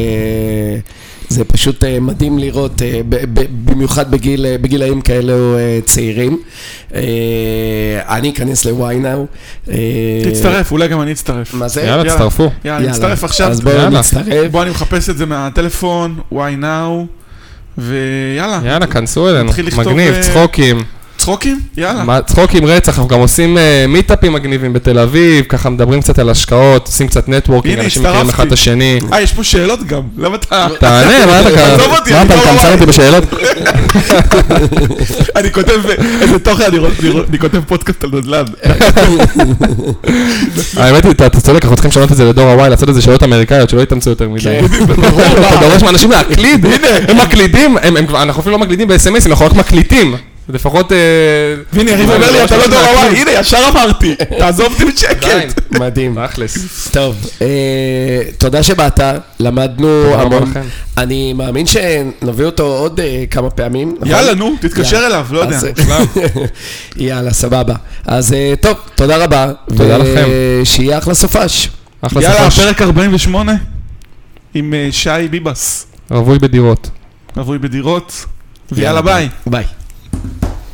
זה פשוט אה, מדהים לראות, אה, במיוחד בגיל, אה, בגילאים כאלו אה, צעירים. אה, אני אכנס ל-ynow. אה, תצטרף, אולי גם אני אצטרף. מה זה? יאללה, תצטרפו. יאללה, נצטרף עכשיו. אז בואו יאללה. נצטרף. בוא, אני מחפש את זה מהטלפון, why now, ויאללה. יאללה, כנסו אלינו. מגניב, אה, צחוקים. צחוקים? יאללה. מה- צחוקים רצח, אנחנו גם עושים אה, מיטאפים מגניבים בתל אביב, ככה מדברים קצת על השקעות, עושים קצת נטוורקינג, אנשים מכירים אחד. את השני. אה, יש פה שאלות גם, למה אתה... תענה, מה אתה עזוב אותי, מה אני אתה רואה. אותי בשאלות? אני כותב, איזה תוכן אני כותב פודקאסט על נדל"ן. האמת היא, אתה צודק, אנחנו צריכים לשנות את זה לדור ה-Y, לעשות איזה שאלות אמריקאיות, שלא יתאמצו יותר מדי. כן. אתה דורש מאנשים להקליד, הם מקלידים, אנחנו אפילו לא מקלידים ב-SMSים, אנחנו רק מקליטים. לפחות... אה, והנה, יריב אומר לי, אתה לא דור הוואי, הנה, ישר אמרתי, תעזוב אותי. בשקט. מדהים. תכלס. טוב, אה, תודה שבאת, למדנו המון. אני מאמין שנביא אותו עוד אה, כמה פעמים. יאללה, נו, תתקשר יאללה. אליו, לא יודע. יאללה, סבבה. אז טוב, תודה רבה. תודה לכם. ושיהיה אחלה סופש. אחלה יאללה, סופש. פרק 48 עם שי ביבס, רווי בדירות. רווי בדירות, ויאללה ביי. ביי.